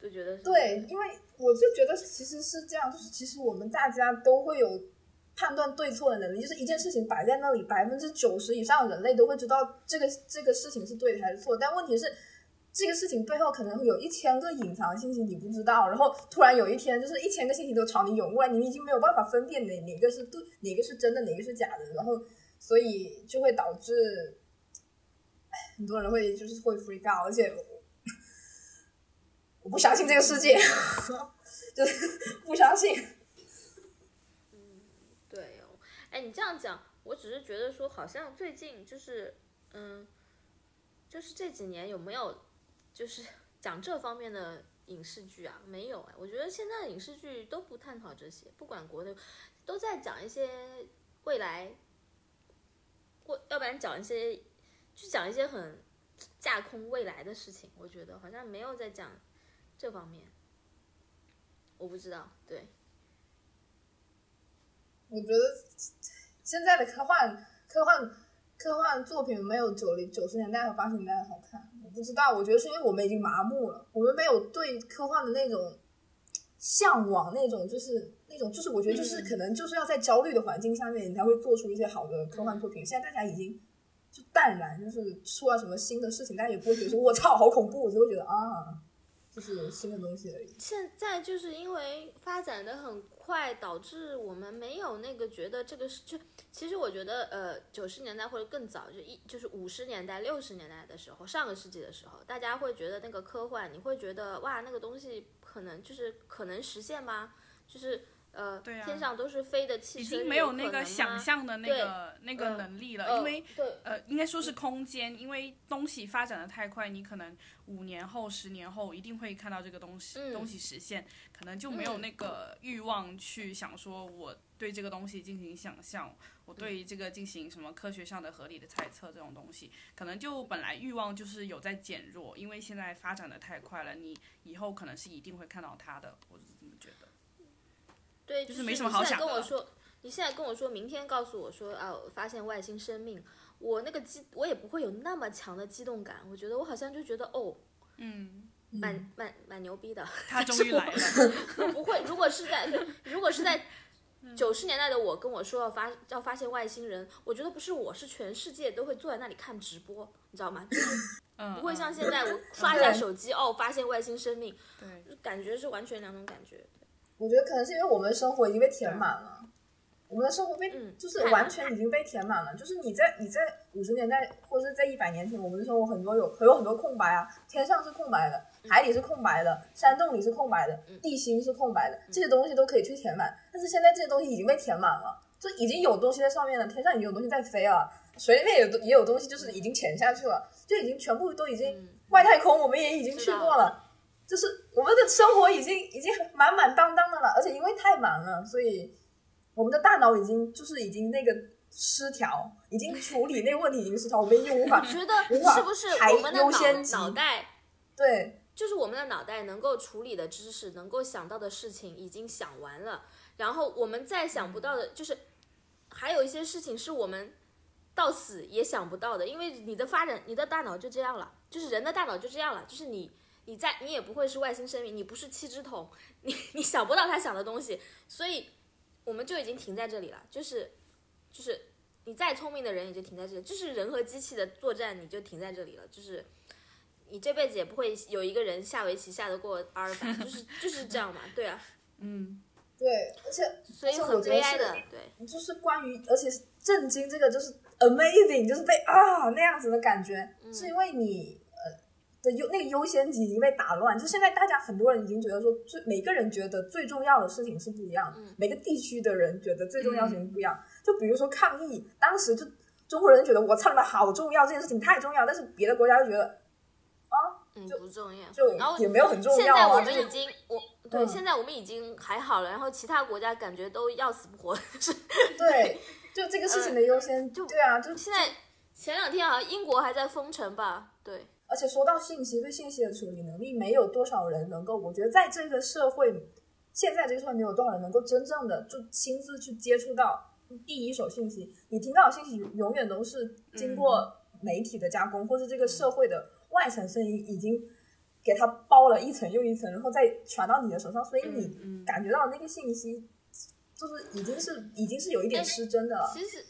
就觉得对，因为我就觉得其实是这样，就是其实我们大家都会有判断对错的能力，就是一件事情摆在那里，百分之九十以上的人类都会知道这个这个事情是对的还是错，但问题是。这个事情背后可能会有一千个隐藏信息你不知道，然后突然有一天就是一千个信息都朝你涌过来，你已经没有办法分辨哪哪个是对，哪个是真的，哪个是假的，然后所以就会导致很多人会就是会 freak out，而且我不相信这个世界，就是不相信。嗯，对哦，哎，你这样讲，我只是觉得说好像最近就是嗯，就是这几年有没有？就是讲这方面的影视剧啊，没有哎，我觉得现在的影视剧都不探讨这些，不管国内，都在讲一些未来，或要不然讲一些，就讲一些很架空未来的事情。我觉得好像没有在讲这方面，我不知道，对。我觉得现在的科幻，科幻。科幻作品没有九零九十年代和八十年代的好看，不知道。我觉得是因为我们已经麻木了，我们没有对科幻的那种向往，那种就是那种就是，我觉得就是可能就是要在焦虑的环境下面，你才会做出一些好的科幻作品。现在大家已经就淡然，就是出了什么新的事情，大家也不会觉得说“ 我操，好恐怖”，只会觉得啊，就是新的东西而已。现在就是因为发展的很。快导致我们没有那个觉得这个是就其实我觉得呃九十年代或者更早就一就是五十年代六十年代的时候上个世纪的时候大家会觉得那个科幻你会觉得哇那个东西可能就是可能实现吗？就是呃对啊天上都是飞的汽车已经没有那个想象的那个那个能力了，因为呃应该说是空间，因为东西发展的太快，你可能五年后十年后一定会看到这个东西东西实现。可能就没有那个欲望去想说，我对这个东西进行想象，我对这个进行什么科学上的合理的猜测，这种东西，可能就本来欲望就是有在减弱，因为现在发展的太快了，你以后可能是一定会看到它的。对，就是没什么好想的。跟我说，你现在跟我说明天告诉我说啊，发现外星生命，我那个激，我也不会有那么强的激动感，我觉得我好像就觉得哦，嗯。蛮蛮蛮牛逼的，他终于 来了。不会，如果是在如果是在九十年代的我跟我说要发要发现外星人，我觉得不是我是全世界都会坐在那里看直播，你知道吗？嗯，不会像现在我刷一下手机哦，发现外星生命，对，感觉是完全两种感觉。我觉得可能是因为我们的生活已经被填满了。我们的生活被就是完全已经被填满了，就是你在你在五十年代或者是在一百年前，我们的生活很多有有很多空白啊，天上是空白的，海里是空白的，山洞里是空白的，地心是空白的，这些东西都可以去填满。但是现在这些东西已经被填满了，就已经有东西在上面了，天上已经有东西在飞了，水里面也也有东西就是已经潜下去了，就已经全部都已经外太空，我们也已经去过了，就是我们的生活已经已经满满当当的了，而且因为太忙了，所以。我们的大脑已经就是已经那个失调，已经处理那个问题已经失调，我们已经无法觉得是不是我们的脑脑袋对，就是我们的脑袋能够处理的知识，能够想到的事情已经想完了，然后我们再想不到的，就是还有一些事情是我们到死也想不到的，因为你的发展，你的大脑就这样了，就是人的大脑就这样了，就是你你在你也不会是外星生命，你不是七只桶，你你想不到他想的东西，所以。我们就已经停在这里了，就是，就是你再聪明的人也就停在这里，就是人和机器的作战你就停在这里了，就是你这辈子也不会有一个人下围棋下得过阿尔法，就是就是这样嘛，对啊，嗯，对，而且所以很悲哀的，对，就是关于而且震惊这个就是 amazing，就是被啊那样子的感觉，是因为你。的优那个优先级已经被打乱，就现在大家很多人已经觉得说，最每个人觉得最重要的事情是不一样，每个地区的人觉得最重要的事情不一样。就比如说抗疫，当时就中国人觉得我操你妈好重要，这件事情太重要，但是别的国家就觉得啊，就不重要，就也没有很重要。现在我们已经我对，现在我们已经还好了，然后其他国家感觉都要死不活。对，就这个事情的优先，就对啊，就现在。前两天好像英国还在封城吧？对，而且说到信息，对信息的处理能力，没有多少人能够，我觉得在这个社会，现在这个社会没有多少人能够真正的就亲自去接触到第一手信息。你听到的信息永远都是经过媒体的加工，或是这个社会的外层声音已经给它包了一层又一层，然后再传到你的手上，所以你感觉到那个信息就是已经是已经是有一点失真的了。其实。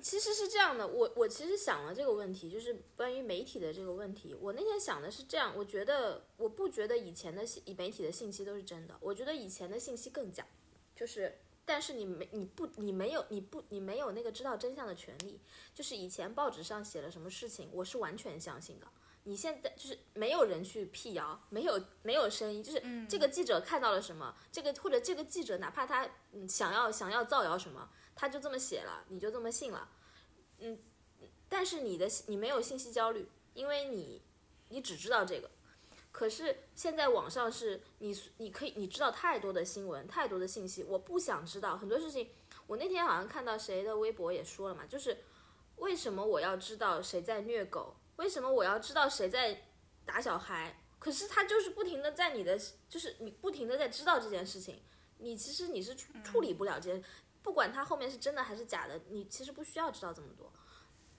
其实是这样的，我我其实想了这个问题，就是关于媒体的这个问题。我那天想的是这样，我觉得我不觉得以前的信媒体的信息都是真的，我觉得以前的信息更假，就是但是你没你不你没有你不你没有那个知道真相的权利。就是以前报纸上写了什么事情，我是完全相信的。你现在就是没有人去辟谣，没有没有声音，就是这个记者看到了什么，这个或者这个记者哪怕他嗯想要想要造谣什么。他就这么写了，你就这么信了，嗯，但是你的你没有信息焦虑，因为你你只知道这个。可是现在网上是你你可以你知道太多的新闻，太多的信息，我不想知道很多事情。我那天好像看到谁的微博也说了嘛，就是为什么我要知道谁在虐狗？为什么我要知道谁在打小孩？可是他就是不停的在你的，就是你不停的在知道这件事情，你其实你是处理不了这件。不管它后面是真的还是假的，你其实不需要知道这么多。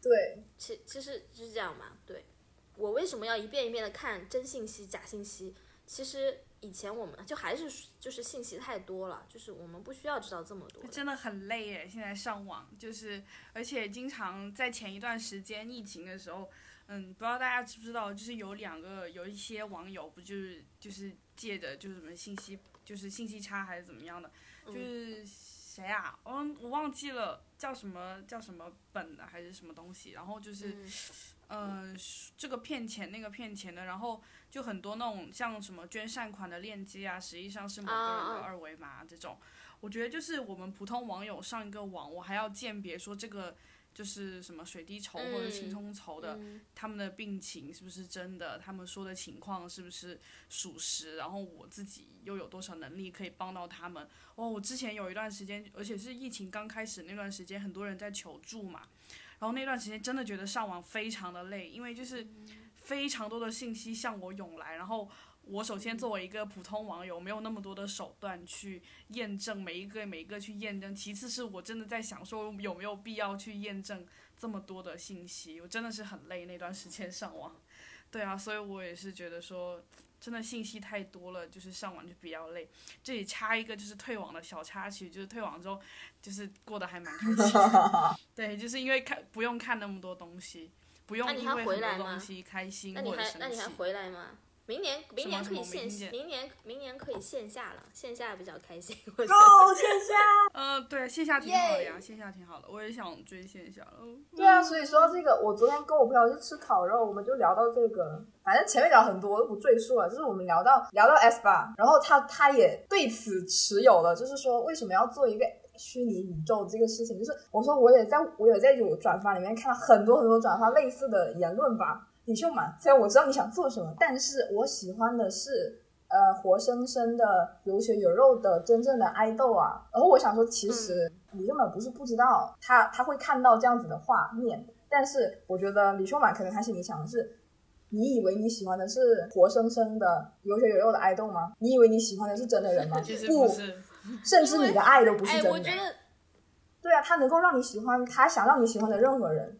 对，其其实是这样嘛。对，我为什么要一遍一遍的看真信息、假信息？其实以前我们就还是就是信息太多了，就是我们不需要知道这么多。真的很累耶，现在上网就是，而且经常在前一段时间疫情的时候，嗯，不知道大家知不知道，就是有两个有一些网友不就是就是借着就是什么信息，就是信息差还是怎么样的，就是。谁啊？我我忘记了叫什么叫什么本的还是什么东西。然后就是，嗯，这个骗钱那个骗钱的，然后就很多那种像什么捐善款的链接啊，实际上是某个人的二维码这种。我觉得就是我们普通网友上一个网，我还要鉴别说这个。就是什么水滴筹或者青葱筹的，他们的病情是不是真的？他们说的情况是不是属实？然后我自己又有多少能力可以帮到他们？哦，我之前有一段时间，而且是疫情刚开始那段时间，很多人在求助嘛。然后那段时间真的觉得上网非常的累，因为就是非常多的信息向我涌来，然后。我首先作为一个普通网友，没有那么多的手段去验证每一个每一个去验证。其次是我真的在想说有没有必要去验证这么多的信息，我真的是很累那段时间上网。对啊，所以我也是觉得说，真的信息太多了，就是上网就比较累。这里插一个就是退网的小插曲，就是退网之后就是过得还蛮开心。对，就是因为看不用看那么多东西，不用因为很多东西开心或者生气。那你还回来吗？明年明年可以线，明年明年可以线下了，线下比较开心。Go 线下，嗯，对，线下挺好的呀，线下挺好的，我也想追线下了。对啊，所以说这个，我昨天跟我朋友去吃烤肉，我们就聊到这个，反正前面聊很多，我都不赘述了。就是我们聊到聊到 S 吧，然后他他也对此持有了，就是说为什么要做一个虚拟宇宙这个事情，就是我说我也在我也在有转发里面看到很多很多转发类似的言论吧。李秀满，虽然我知道你想做什么，但是我喜欢的是，呃，活生生的有血有肉的真正的爱豆啊。然后我想说，其实李秀满不是不知道，他他会看到这样子的画面，但是我觉得李秀满可能他心里想的是，你以为你喜欢的是活生生的有血有肉的爱豆吗？你以为你喜欢的是真的人吗？不，甚至你的爱都不是真的。对啊，他能够让你喜欢他想让你喜欢的任何人。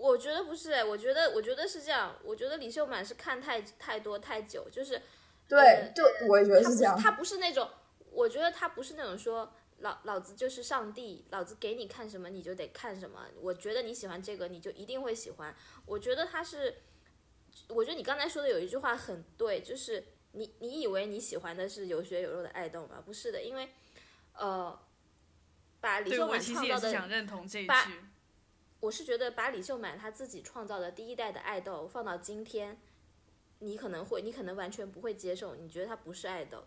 我觉得不是哎，我觉得我觉得是这样，我觉得李秀满是看太太多太久，就是，对，就我也觉得是这样。他不是那种，我觉得他不是那种说老老子就是上帝，老子给你看什么你就得看什么。我觉得你喜欢这个，你就一定会喜欢。我觉得他是，我觉得你刚才说的有一句话很对，就是你你以为你喜欢的是有血有肉的爱豆吗？不是的，因为，呃，把李秀满创造的，想认同这一句。我是觉得把李秀满他自己创造的第一代的爱豆放到今天，你可能会，你可能完全不会接受，你觉得他不是爱豆，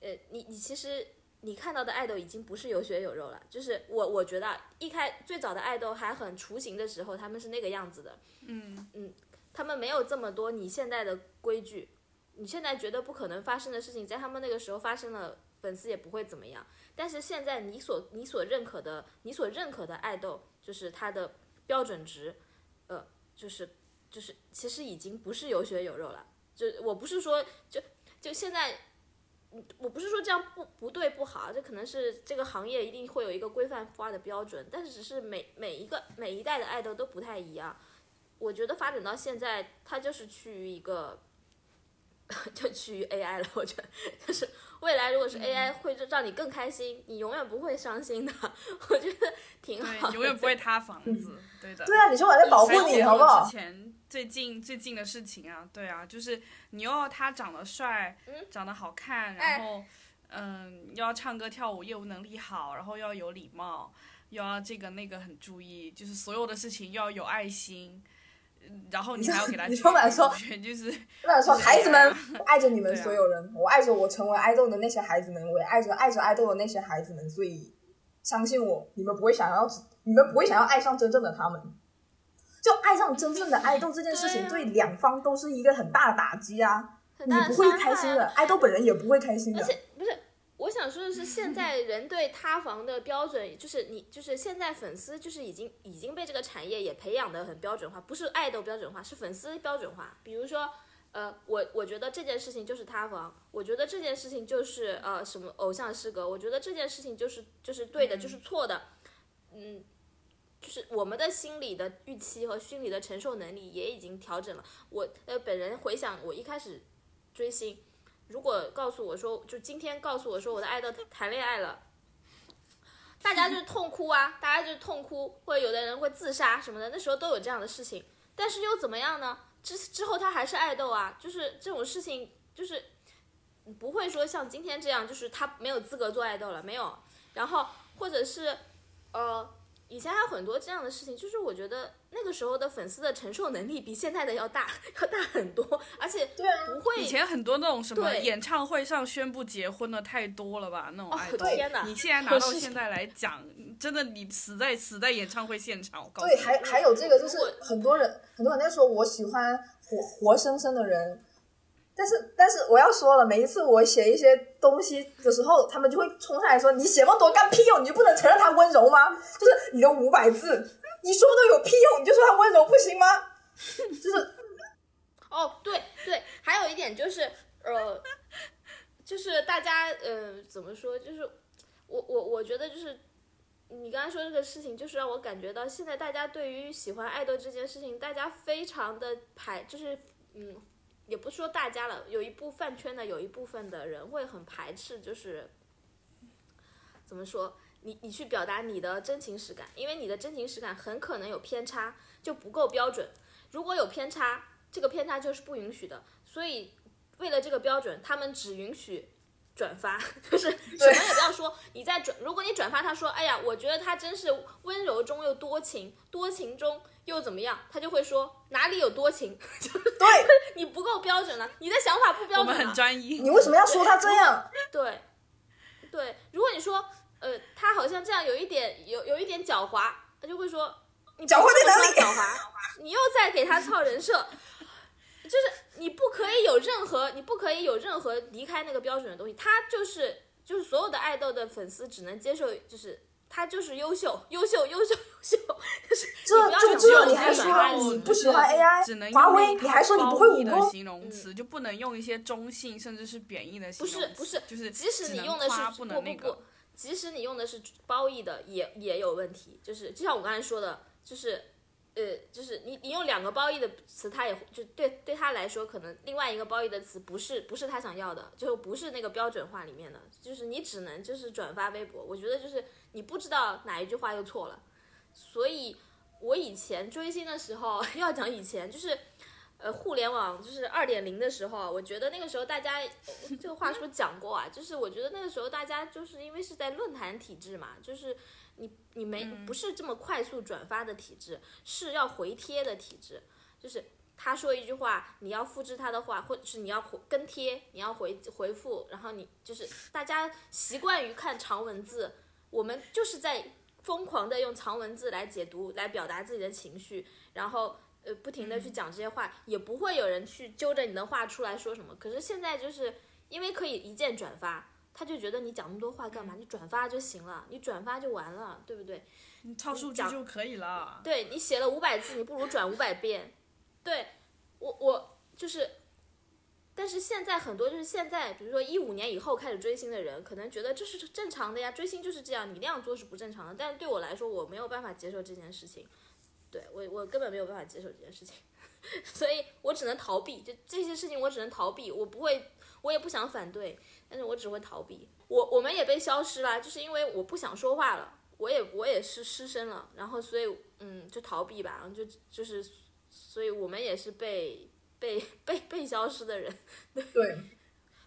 呃，你你其实你看到的爱豆已经不是有血有肉了，就是我我觉得一开最早的爱豆还很雏形的时候，他们是那个样子的，嗯嗯，他们没有这么多你现在的规矩，你现在觉得不可能发生的事情，在他们那个时候发生了，粉丝也不会怎么样，但是现在你所你所认可的你所认可的爱豆，就是他的。标准值，呃，就是就是其实已经不是有血有肉了。就我不是说就就现在，我不是说这样不不对不好，这可能是这个行业一定会有一个规范化的标准，但是只是每每一个每一代的爱豆都不太一样。我觉得发展到现在，它就是趋于一个，就趋于 AI 了。我觉得就是未来如果是 AI 会让你更开心，你永远不会伤心的。我觉得挺好永远不会塌房子，对的。对啊，你说我在保护你，好不好之？前最近最近的事情啊，对啊，就是你又要他长得帅，长得好看，然后嗯，又要唱歌跳舞，业务能力好，然后又要有礼貌，又要这个那个很注意，就是所有的事情又要有爱心，嗯然后你还要给他你举说满说全 就是那说孩子们，我爱着你们所有人，我爱着我成为爱豆的那些孩子们，我也爱着爱着爱豆的那些孩子们，所以相信我，你们不会想要，你们不会想要爱上真正的他们。就爱上真正的爱豆这件事情，对两方都是一个很大的打击啊！你不会开心的，爱豆本人也不会开心的想说的是，现在 人对塌房的标准，就是你就是现在粉丝就是已经已经被这个产业也培养的很标准化，不是爱豆标准化，是粉丝标准化。比如说，呃，我我觉得这件事情就是塌房，我觉得这件事情就是呃什么偶像失格，我觉得这件事情就是就是对的，就是错的，嗯。就是我们的心理的预期和心理的承受能力也已经调整了。我呃本人回想我一开始追星，如果告诉我说，就今天告诉我说我的爱豆谈恋爱了，大家就是痛哭啊，大家就是痛哭，或者有的人会自杀什么的，那时候都有这样的事情。但是又怎么样呢？之之后他还是爱豆啊，就是这种事情，就是不会说像今天这样，就是他没有资格做爱豆了，没有。然后或者是呃，以前还有很多这样的事情，就是我觉得那个时候的粉丝的承受能力比现在的要大，要大很多，而且对啊不会以前很多那种什么演唱会上宣布结婚的太多了吧？那种爱豆，对天哪你现在 拿到现在来讲，真的你死在死在演唱会现场，我告诉对，还还有这个，就是很多人很多人在说我喜欢活活生生的人，但是但是我要说了，每一次我写一些东西的时候，他们就会冲上来说：“你写那么多干屁用？你就不能承认他温柔吗？就是你的五百字，你说的有屁用？你就说他温柔不行吗？” 就是哦，对对，还有一点就是，呃，就是大家呃怎么说，就是我我我觉得就是你刚才说这个事情，就是让我感觉到现在大家对于喜欢爱豆这件事情，大家非常的排，就是嗯，也不说大家了，有一部饭圈的有一部分的人会很排斥，就是怎么说？你你去表达你的真情实感，因为你的真情实感很可能有偏差，就不够标准。如果有偏差，这个偏差就是不允许的。所以为了这个标准，他们只允许转发，就是什么也不要说。你在转，如果你转发他说，哎呀，我觉得他真是温柔中又多情，多情中又怎么样，他就会说哪里有多情，对 你不够标准了，你的想法不标我们。很专一你。为什么要说他这样？对，对，如果你说，呃，他好像这样有一点有有一点狡猾，他就会说，你狡猾在哪里狡猾，你又在给他操人设，就是你不可以有任何，你不可以有任何离开那个标准的东西，他就是就是所有的爱豆的粉丝只能接受，就是。他就是优秀，优秀，优秀，优秀，就是这你不要想就这你还说你不喜欢 AI？只能华为你还说你不会武功形容词，就不能用一些中性甚至是贬义的形不容词。是不是，就是即使你用的是夸不不能那个不不，即使你用的是褒义的，也也有问题。就是就像我刚才说的，就是呃，就是你你用两个褒义的词，他也会就对对他来说，可能另外一个褒义的词不是不是他想要的，就不是那个标准化里面的，就是你只能就是转发微博。我觉得就是你不知道哪一句话又错了，所以我以前追星的时候，要讲以前就是。呃，互联网就是二点零的时候，我觉得那个时候大家，呃这个话是不是讲过啊？就是我觉得那个时候大家就是因为是在论坛体制嘛，就是你你没不是这么快速转发的体制，是要回贴的体制，就是他说一句话，你要复制他的话，或者是你要回跟贴，你要回回复，然后你就是大家习惯于看长文字，我们就是在疯狂的用长文字来解读，来表达自己的情绪，然后。呃，不停的去讲这些话，也不会有人去揪着你的话出来说什么。可是现在就是因为可以一键转发，他就觉得你讲那么多话干嘛？你转发就行了，你转发就完了，对不对？你抄数据讲就可以了。对你写了五百字，你不如转五百遍。对我，我就是，但是现在很多就是现在，比如说一五年以后开始追星的人，可能觉得这是正常的呀，追星就是这样，你那样做是不正常的。但是对我来说，我没有办法接受这件事情，对我我根本没有办法接受这件事情，所以我只能逃避。就这些事情我只能逃避，我不会，我也不想反对，但是我只会逃避。我我们也被消失了，就是因为我不想说话了。我也我也是失声了，然后所以嗯就逃避吧，然后就就是，所以我们也是被被被被消失的人。对，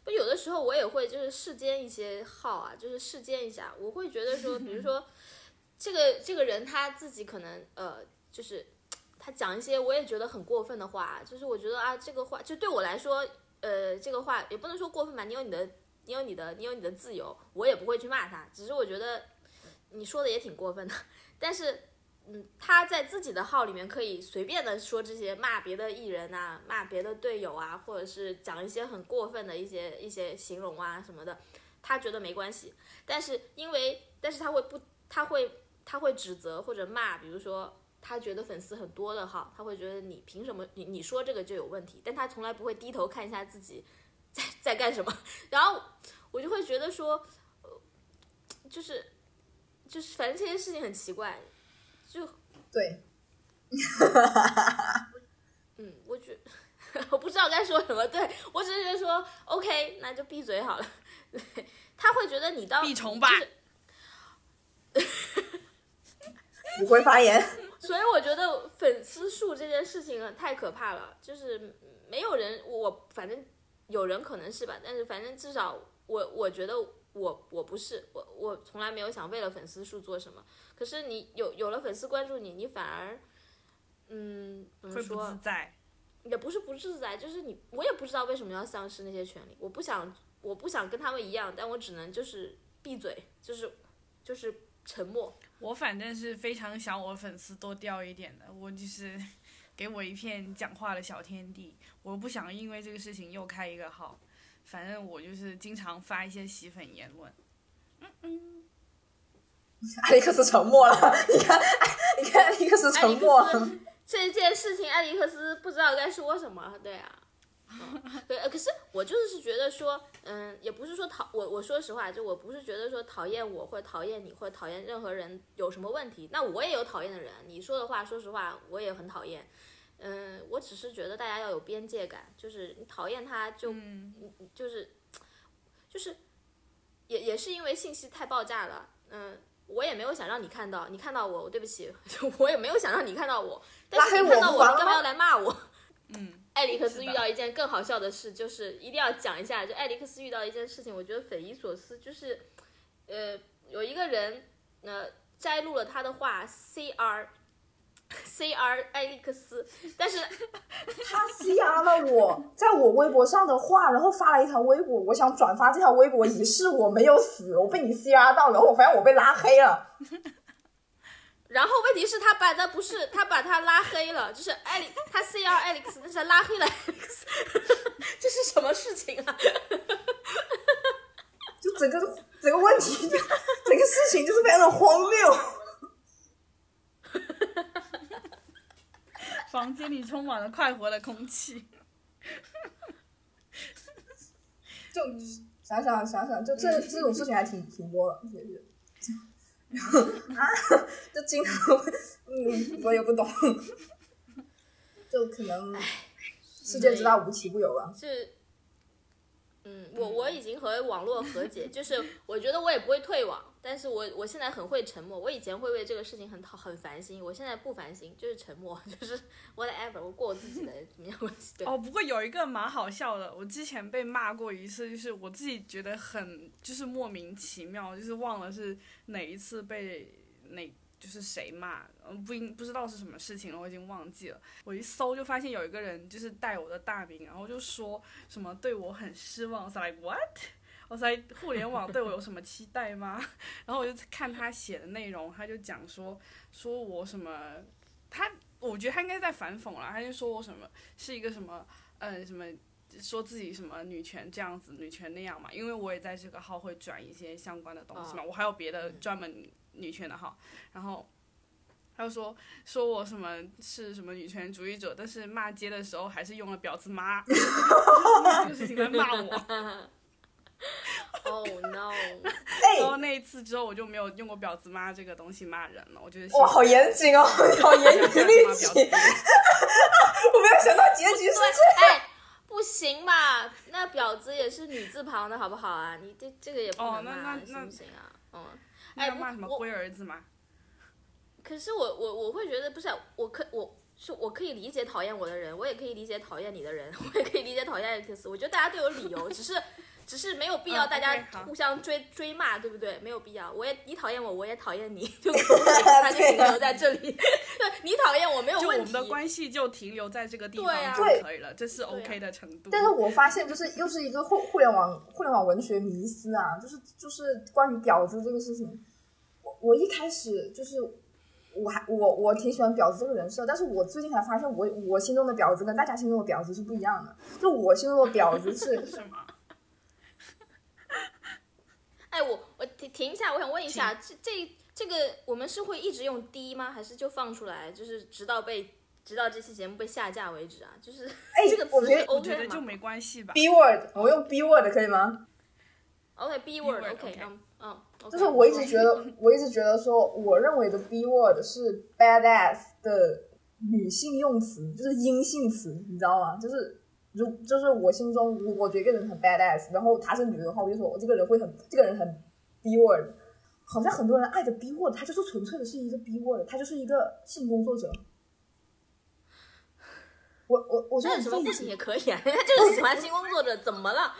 不有的时候我也会就是世间一些号啊，就是世间一下，我会觉得说，比如说 这个这个人他自己可能呃就是他讲一些我也觉得很过分的话，就是我觉得啊这个话就对我来说呃这个话也不能说过分吧，你有你的你有你的你有你的自由，我也不会去骂他，只是我觉得。你说的也挺过分的，但是，嗯，他在自己的号里面可以随便的说这些骂别的艺人啊，骂别的队友啊，或者是讲一些很过分的一些一些形容啊什么的，他觉得没关系。但是因为，但是他会不，他会他会指责或者骂，比如说他觉得粉丝很多的号，他会觉得你凭什么你你说这个就有问题，但他从来不会低头看一下自己在在干什么，然后我就会觉得说，呃，就是。就是反正这些事情很奇怪，就对，嗯，我觉我不知道该说什么，对我只是觉得说 OK，那就闭嘴好了。对，他会觉得你当闭虫吧，不会发言。所以我觉得粉丝数这件事情太可怕了，就是没有人，我反正有人可能是吧，但是反正至少我我觉得。我我不是我我从来没有想为了粉丝数做什么，可是你有有了粉丝关注你，你反而，嗯，怎么说？不自在。也不是不自在，就是你我也不知道为什么要丧失那些权利。我不想我不想跟他们一样，但我只能就是闭嘴，就是就是沉默。我反正是非常想我粉丝多掉一点的，我就是给我一片讲话的小天地，我不想因为这个事情又开一个号。反正我就是经常发一些洗粉言论。嗯嗯，艾利克斯沉默了。你看，你看，艾利克斯沉默了。这件事情，艾利克斯不知道该说什么。对啊，对，可是我就是觉得说，嗯，也不是说讨我，我说实话，就我不是觉得说讨厌我或者讨厌你或者讨厌任何人有什么问题。那我也有讨厌的人，你说的话，说实话，我也很讨厌。嗯，我只是觉得大家要有边界感，就是你讨厌他就，嗯，就是，就是，也也是因为信息太爆炸了，嗯，我也没有想让你看到，你看到我，我对不起，我也没有想让你看到我，但是你看到我，你干嘛要来骂我？嗯，艾利克斯遇到一件更好笑的事，就是一定要讲一下，就艾利克斯遇到一件事情，我觉得匪夷所思，就是，呃，有一个人，呃，摘录了他的话，C R。C R 艾利克斯，但是他 C R 了我在我微博上的话，然后发了一条微博，我想转发这条微博以示我没有死，我被你 C R 到，然后我发现我被拉黑了。然后问题是，他把他不是他把他拉黑了，就是艾利他 C R 艾利克斯，但是拉黑了艾利克斯，这是什么事情啊？就整个整个问题，整个事情就是非常的荒谬。房间里充满了快活的空气，就想想想想，就这这种事情还挺挺多的，其实。然后啊，就经常，嗯，我也不懂，就可能世界之大无奇不有吧。是，嗯，我我已经和网络和解，就是我觉得我也不会退网。但是我我现在很会沉默，我以前会为这个事情很讨很烦心，我现在不烦心，就是沉默，就是 whatever，我过我自己的怎么样关系？哦，不过有一个蛮好笑的，我之前被骂过一次，就是我自己觉得很就是莫名其妙，就是忘了是哪一次被哪就是谁骂，嗯，不应不知道是什么事情了，我已经忘记了。我一搜就发现有一个人就是带我的大名，然后就说什么对我很失望，like what？我在互联网对我有什么期待吗？然后我就看他写的内容，他就讲说说我什么，他我觉得他应该在反讽了，他就说我什么是一个什么，呃，什么说自己什么女权这样子，女权那样嘛，因为我也在这个号会转一些相关的东西嘛，我还有别的专门女权的号，然后他就说说我什么是什么女权主义者，但是骂街的时候还是用了婊子妈，这个事情来骂我。Oh no！然后那一次之后，我就没有用过婊子妈这个东西骂人了。我觉得哇，好严谨哦，好严谨律己。我没有想到结局是这样。哎，不行吧，那婊子也是女字旁的好不好啊？你这这个也不能骂，行不行啊？嗯，哎，骂什么龟儿子吗？可是我我我会觉得不是，我可我是我可以理解讨厌我的人，我也可以理解讨厌你的人，我也可以理解讨厌 X。我觉得大家都有理由，只是。只是没有必要大家互相追追骂，对不对？没有必要。我也你讨厌我，我也讨厌你，就他就停留在这里。对你讨厌我没有问题，就我们的关系就停留在这个地方就可以了，这是 OK 的程度。但是我发现，就是又是一个互互联网互联网文学迷思啊，就是就是关于婊子这个事情。我我一开始就是我还我我挺喜欢婊子这个人设，但是我最近才发现，我我心中的婊子跟大家心中的婊子是不一样的。就我心中的婊子是 什么？哎，我我停停一下，我想问一下，这这这个我们是会一直用 D 吗？还是就放出来，就是直到被直到这期节目被下架为止啊？就是哎，这个词是 OK 吗？就没关系吧？B word，我用 B word 可以吗？OK，B word，OK，嗯嗯，就是我一直觉得，我一直觉得说，我认为的 B word 是 badass 的女性用词，就是阴性词，你知道吗？就是。就就是我心中，我觉得一个人很 badass，然后她是女的话，我就说我这个人会很，这个人很 b word，好像很多人爱的 b word，他就是纯粹的是一个 b word，他就是一个性工作者。我我我觉得什么不行也可以啊，人 家就是喜欢性工作者，怎么了？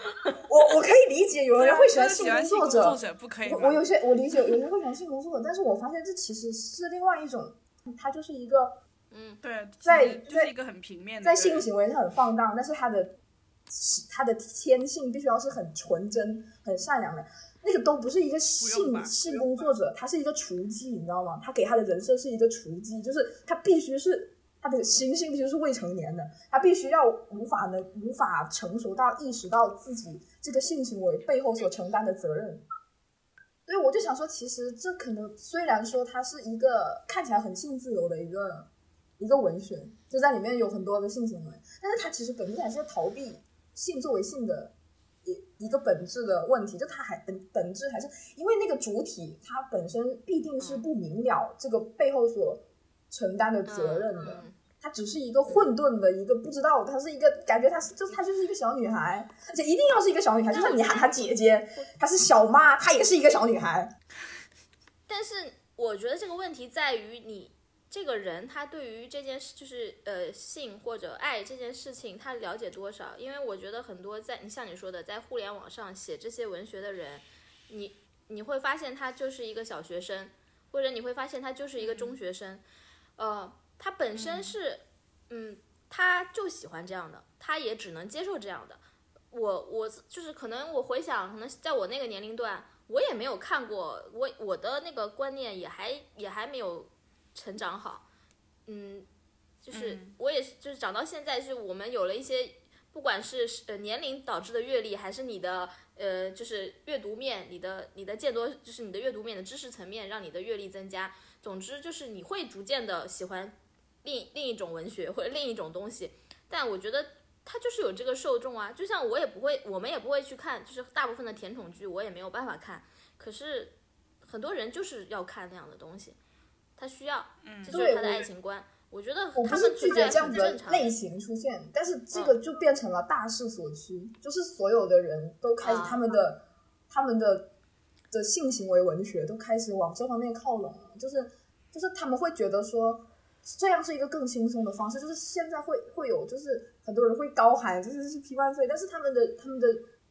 我我可以理解，有人会喜欢性工作者，不可以。我有些我理解，有人会喜欢性工作者，但是我发现这其实是另外一种，他就是一个。嗯，对，在是一个很平面，在性行为是很放荡，但是他的他的天性必须要是很纯真、很善良的，那个都不是一个性性工作者，他是一个雏妓，你知道吗？他给他的人设是一个雏妓，就是他必须是他的心性必须是未成年的，他必须要无法能无法成熟到意识到自己这个性行为背后所承担的责任。所以我就想说，其实这可能虽然说他是一个看起来很性自由的一个。一个文学就在里面有很多的性行为，但是它其实本质还是在逃避性作为性的一一个本质的问题，就它还本本质还是因为那个主体它本身必定是不明了这个背后所承担的责任的，它只是一个混沌的一个不知道，它是一个感觉，它是就它就是一个小女孩，而且一定要是一个小女孩，就算你喊她姐姐，她是小妈，她也是一个小女孩。但是我觉得这个问题在于你。这个人他对于这件事，就是呃性或者爱这件事情，他了解多少？因为我觉得很多在你像你说的，在互联网上写这些文学的人，你你会发现他就是一个小学生，或者你会发现他就是一个中学生，呃，他本身是，嗯，他就喜欢这样的，他也只能接受这样的。我我就是可能我回想，可能在我那个年龄段，我也没有看过，我我的那个观念也还也还没有。成长好，嗯，就是我也是，就是长到现在，是我们有了一些，不管是呃年龄导致的阅历，还是你的呃就是阅读面，你的你的见多，就是你的阅读面的知识层面，让你的阅历增加。总之就是你会逐渐的喜欢另另一种文学或者另一种东西。但我觉得它就是有这个受众啊，就像我也不会，我们也不会去看，就是大部分的甜宠剧我也没有办法看。可是很多人就是要看那样的东西。他需要，这就是他的爱情观。我觉得我不是拒绝这样子的类型出现，但是这个就变成了大势所趋，就是所有的人都开始他们的他们的的性行为文学都开始往这方面靠拢了，就是就是他们会觉得说这样是一个更轻松的方式，就是现在会会有就是很多人会高喊就是是批万岁，但是他们的他们的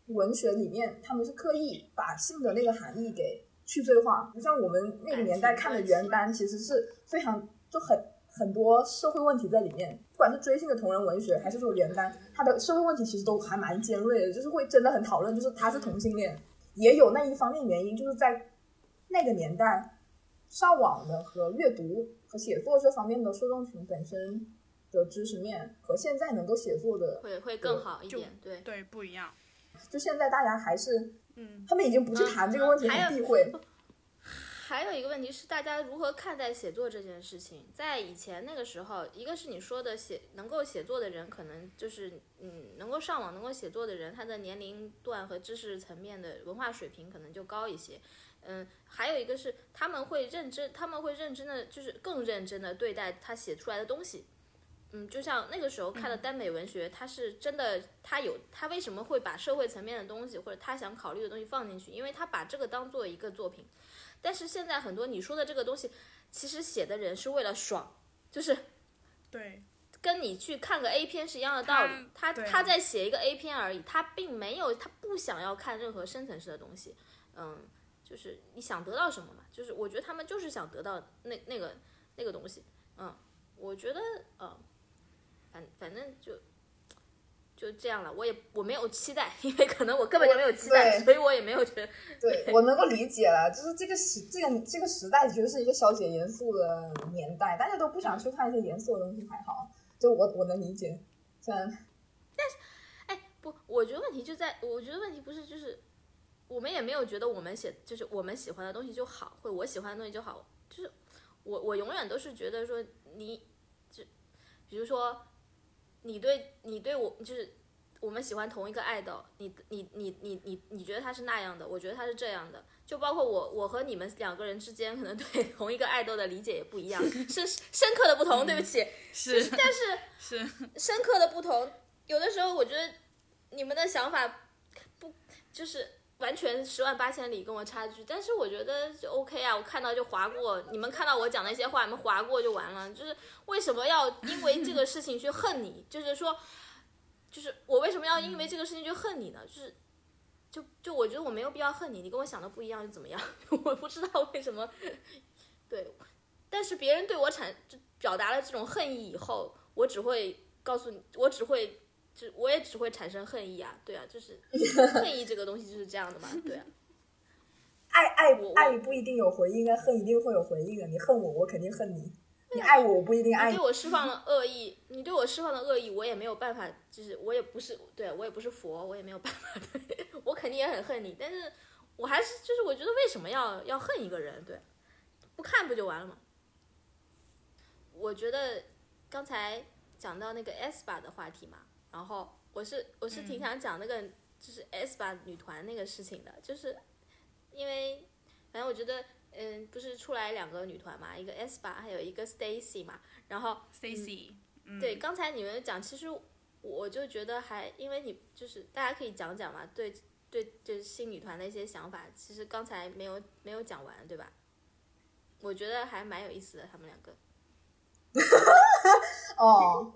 文学里面他们是刻意把性的那个含义给。去罪化，你像我们那个年代看的原单，其实是非常就很很多社会问题在里面。不管是追星的同人文学，还是说原单，它的社会问题其实都还蛮尖锐的，就是会真的很讨论，就是他是同性恋，也有那一方面原因，就是在那个年代，上网的和阅读和写作这方面的受众群本身的知识面和现在能够写作的，会会更好一点，对。对，不一样。就现在大家还是，嗯，他们已经不去谈这个问题，了还有很避讳。还有一个问题是，大家如何看待写作这件事情？在以前那个时候，一个是你说的写能够写作的人，可能就是嗯能够上网能够写作的人，他的年龄段和知识层面的文化水平可能就高一些。嗯，还有一个是他们会认真，他们会认真的，就是更认真的对待他写出来的东西。嗯，就像那个时候看的耽美文学，他是真的，他有他为什么会把社会层面的东西或者他想考虑的东西放进去？因为他把这个当做一个作品。但是现在很多你说的这个东西，其实写的人是为了爽，就是对，跟你去看个 A 片是一样的道理。他他在写一个 A 片而已，他并没有他不想要看任何深层次的东西。嗯，就是你想得到什么嘛？就是我觉得他们就是想得到那那个那个东西。嗯，我觉得呃，反反正就。就这样了，我也我没有期待，因为可能我根本就没有期待，所以我也没有觉得对我能够理解了，就是这个时这个这个时代其实是一个消解严肃的年代，大家都不想去看一些严肃的东西，还好，就我我能理解。虽然不，我觉得问题就在，我觉得问题不是就是，我们也没有觉得我们写就是我们喜欢的东西就好，或者我喜欢的东西就好，就是我我永远都是觉得说你，就比如说你对你对我就是我们喜欢同一个爱豆，你你你你你你觉得他是那样的，我觉得他是这样的，就包括我我和你们两个人之间可能对 同一个爱豆的理解也不一样，是深刻的不同，对不起，是，但是。是，深刻的不同，有的时候我觉得你们的想法不就是完全十万八千里跟我差距，但是我觉得就 OK 啊，我看到就划过，你们看到我讲的一些话，你们划过就完了，就是为什么要因为这个事情去恨你？就是说，就是我为什么要因为这个事情去恨你呢？就是。就就我觉得我没有必要恨你，你跟我想的不一样又怎么样？我不知道为什么，对，但是别人对我产就表达了这种恨意以后，我只会告诉你，我只会，就我也只会产生恨意啊，对啊，就是 恨意这个东西就是这样的嘛，对啊，爱爱我爱不一定有回应，但恨一定会有回应的。你恨我，我肯定恨你；你爱我，我不一定爱你你对。我释放了 恶意，你对我释放的恶意，我也没有办法，就是我也不是，对我也不是佛，我也没有办法，对我肯定也很恨你，但是我还是就是我觉得为什么要要恨一个人，对，不看不就完了吗？我觉得刚才讲到那个 S 吧的话题嘛，然后我是我是挺想讲那个、就是 S 吧女团那个事情的，就是因为反正我觉得嗯，不是出来两个女团嘛，一个 S 吧，还有一个 Stacy 嘛，然后 Stacy，嗯，对，刚才你们讲，其实我就觉得还，因为你就是大家可以讲讲嘛，对对，就是新女团的一些想法，其实刚才没有没有讲完，对吧？我觉得还蛮有意思的，他们两个，哦，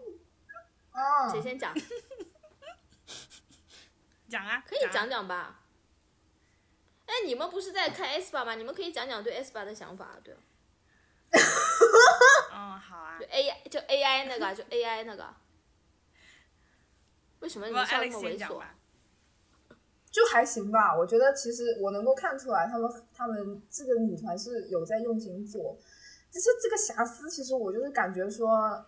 啊，谁先讲？讲啊，可以讲讲吧。哎，你们不是在看 S 吧吗？你们可以讲讲对 S 吧的想法，对，嗯，好啊就。AI 就 AI 那个，就 AI 那个，为什么你们笑那么猥琐？就还行吧。我觉得其实我能够看出来，他们他们这个女团是有在用心做，只是这个瑕疵，其实我就是感觉说，呃，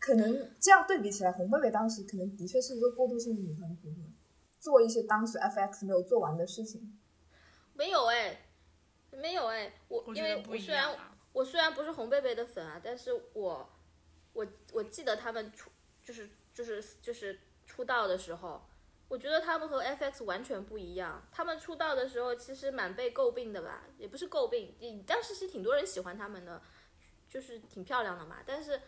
可能这样对比起来，红贝贝当时可能的确是一个过渡性的女团组合，做一些当时 FX 没有做完的事情。没有哎，没有哎，我因为我虽然。我虽然不是红贝贝的粉啊，但是我我我记得他们出就是就是就是出道的时候，我觉得他们和 FX 完全不一样。他们出道的时候其实蛮被诟病的吧，也不是诟病，也当时其实挺多人喜欢他们的，就是挺漂亮的嘛。但是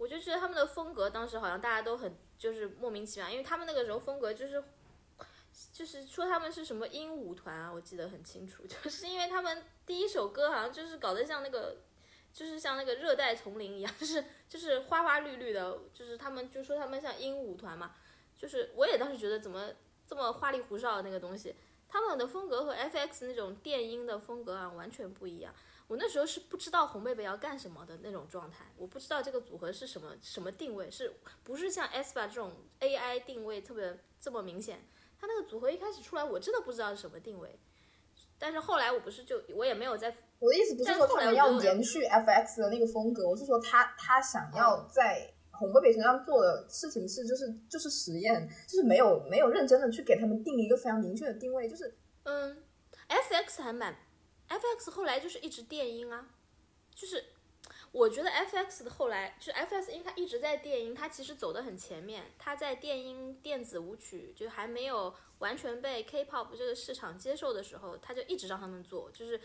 我就觉得他们的风格当时好像大家都很就是莫名其妙，因为他们那个时候风格就是。就是说他们是什么鹦鹉团啊，我记得很清楚，就是因为他们第一首歌好像就是搞得像那个就是像那个热带丛林一样，就是就是花花绿绿的，就是他们就说他们像鹦鹉团嘛，就是我也当时觉得怎么这么花里胡哨的那个东西，他们的风格和 FX 那种电音的风格啊完全不一样。我那时候是不知道红贝贝要干什么的那种状态，我不知道这个组合是什么什么定位，是不是像 S 吧这种 AI 定位特别这么明显？他那个组合一开始出来，我真的不知道是什么定位。但是后来我不是就我也没有在我的意思不是说他们要延续 FX 的那个风格，我是说他他想要在红贝贝身上做的事情是，就是就是实验，就是没有没有认真的去给他们定一个非常明确的定位，就是嗯，FX 还蛮，FX 后来就是一直电音啊，就是我觉得 FX 的后来就是 FX，因为它一直在电音，它其实走的很前面，它在电音电子舞曲就还没有完全被 K-pop 这个市场接受的时候，他就一直让他们做，就是。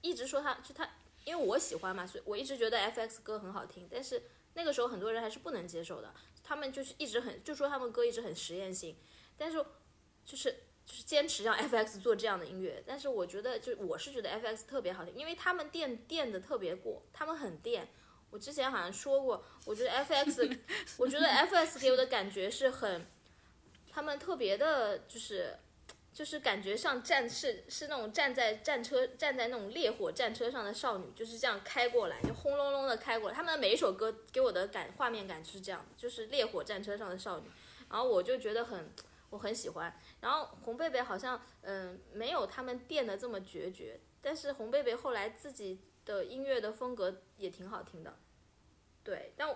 一直说他就他，因为我喜欢嘛，所以我一直觉得 FX 歌很好听。但是那个时候很多人还是不能接受的，他们就是一直很就说他们歌一直很实验性，但是就是就是坚持让 FX 做这样的音乐。但是我觉得就我是觉得 FX 特别好听，因为他们电电的特别过，他们很电。我之前好像说过，我觉得 FX，我觉得 FX 给我的感觉是很，他们特别的就是。就是感觉像战士，是那种站在战车、站在那种烈火战车上的少女，就是这样开过来，就轰隆隆的开过来。他们的每一首歌给我的感画面感就是这样的，就是烈火战车上的少女。然后我就觉得很，我很喜欢。然后红贝贝好像，嗯，没有他们电的这么决绝，但是红贝贝后来自己的音乐的风格也挺好听的。对，但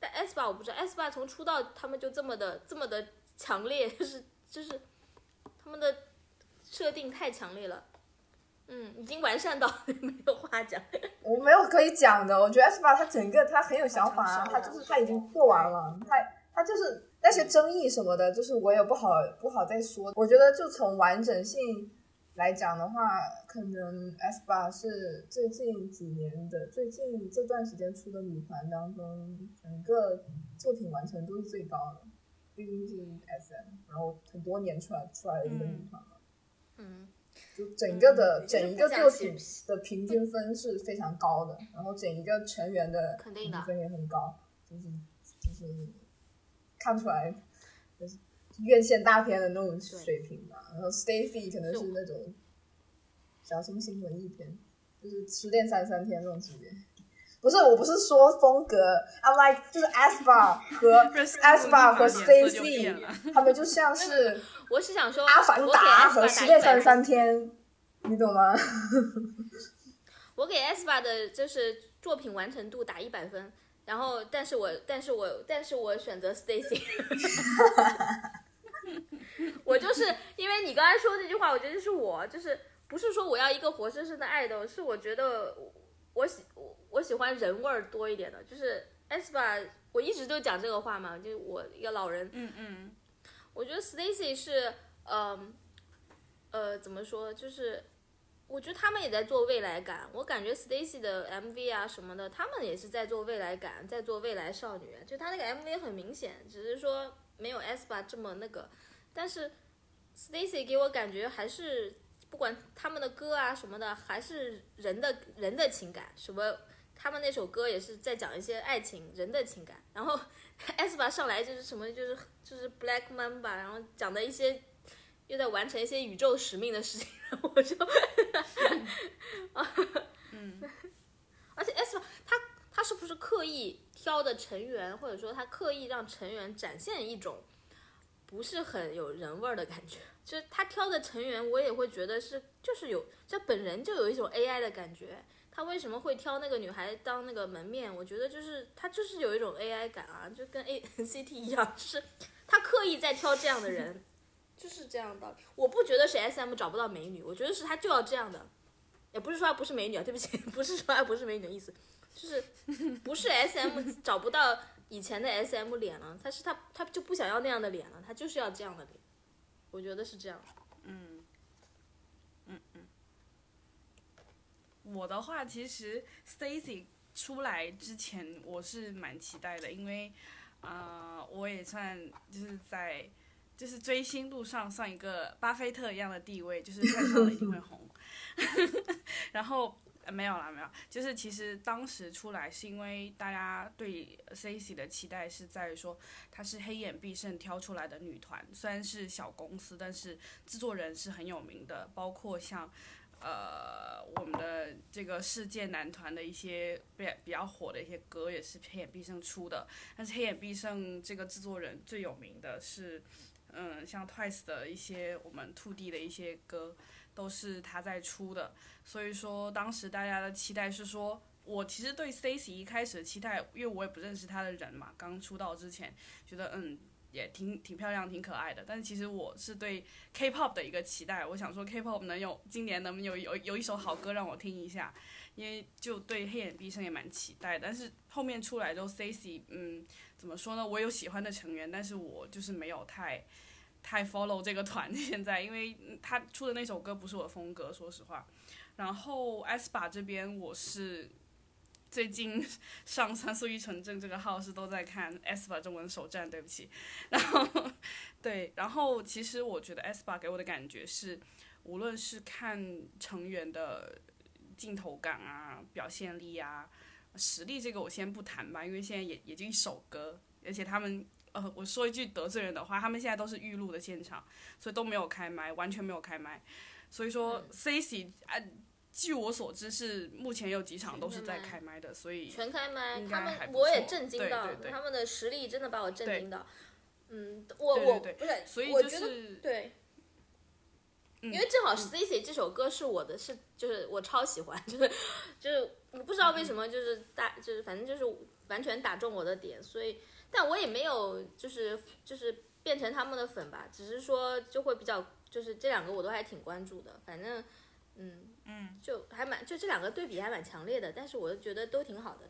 但 S 吧我不知道，S 吧从出道他们就这么的这么的强烈，就是就是。他们的设定太强烈了，嗯，已经完善到 没有话讲。我没有可以讲的，我觉得 S 八他整个他很有想法啊，他就是他已经做完了，他他就是那些争议什么的，就是我也不好不好再说。我觉得就从完整性来讲的话，可能 S 八是最近几年的最近这段时间出的女团当中，整个作品完成度是最高的。毕竟是 SM，然后很多年出来出来的一个女团嘛，嗯，就整个的整一个作品的平均分是非常高的，然后整一个成员的平均分也很高，就是就是看出来就是院线大片的那种水平吧。然后 Stacy 可能是那种小清新文艺片，就是失恋三三天那种级别。不是，我不是说风格，I'm like 就是 S bar 和 S bar 和 Stacy，他们就像是，我是想说阿凡达和失恋三三天，你懂吗？我给 S bar 的就是作品完成度打一百分，然后但是我但是我但是我选择 Stacy，我就是因为你刚才说这句话，我觉得就是我就是不是说我要一个活生生的爱豆，是我觉得。我喜我我喜欢人味儿多一点的，就是 S 吧，我一直都讲这个话嘛，就我一个老人，嗯嗯，我觉得 Stacy 是，嗯，呃，怎么说，就是我觉得他们也在做未来感，我感觉 Stacy 的 MV 啊什么的，他们也是在做未来感，在做未来少女，就他那个 MV 很明显，只是说没有 S 吧这么那个，但是 Stacy 给我感觉还是。不管他们的歌啊什么的，还是人的人的情感，什么他们那首歌也是在讲一些爱情人的情感。然后 S 吧上来就是什么就是就是 Black Mamba，然后讲的一些又在完成一些宇宙使命的事情，我就，嗯，而且 S 吧他他是不是刻意挑的成员，或者说他刻意让成员展现一种不是很有人味儿的感觉？就是他挑的成员，我也会觉得是，就是有这本人就有一种 AI 的感觉。他为什么会挑那个女孩当那个门面？我觉得就是他就是有一种 AI 感啊，就跟 A CT 一样，就是他刻意在挑这样的人，就是这样的。我不觉得是 SM 找不到美女，我觉得是他就要这样的。也不是说他不是美女啊，对不起，不是说他不是美女的意思，就是不是 SM 找不到以前的 SM 脸了，他是他他就不想要那样的脸了，他就是要这样的脸。我觉得是这样，嗯，嗯嗯，我的话其实 Stacy 出来之前我是蛮期待的，因为啊，我也算就是在就是追星路上算一个巴菲特一样的地位，就是看上了一定会红，然后。没有啦，没有，就是其实当时出来是因为大家对 Stacy 的期待是在于说她是黑眼必胜挑出来的女团，虽然是小公司，但是制作人是很有名的，包括像呃我们的这个世界男团的一些比比较火的一些歌也是黑眼必胜出的，但是黑眼必胜这个制作人最有名的是，嗯，像 Twice 的一些我们 Two D 的一些歌。都是他在出的，所以说当时大家的期待是说，我其实对 Stacy 一开始的期待，因为我也不认识他的人嘛，刚出道之前觉得嗯也挺挺漂亮、挺可爱的，但是其实我是对 K-pop 的一个期待，我想说 K-pop 能有今年能有有有一首好歌让我听一下，因为就对黑眼毕生也蛮期待，但是后面出来之后 Stacy 嗯怎么说呢，我有喜欢的成员，但是我就是没有太。太 follow 这个团 现在，因为他出的那首歌不是我的风格，说实话。然后 s p a 这边我是最近上三速一城镇这个号是都在看 s p a 中文首站，对不起。然后对，然后其实我觉得 s p a 给我的感觉是，无论是看成员的镜头感啊、表现力啊、实力，这个我先不谈吧，因为现在也也就一首歌，而且他们。呃，我说一句得罪人的话，他们现在都是预录的现场，所以都没有开麦，完全没有开麦。所以说，Cici 啊，据我所知是目前有几场都是在开麦的，所以全开麦，他们我也震惊到，他们的实力真的把我震惊到。嗯，我我不是，所以就是对，因为正好 Stacy 这首歌是我的，是就是我超喜欢，就是就是我不知道为什么就是大就是反正就是完全打中我的点，所以。但我也没有，就是就是变成他们的粉吧，只是说就会比较，就是这两个我都还挺关注的，反正，嗯嗯，就还蛮，就这两个对比还蛮强烈的，但是我觉得都挺好的。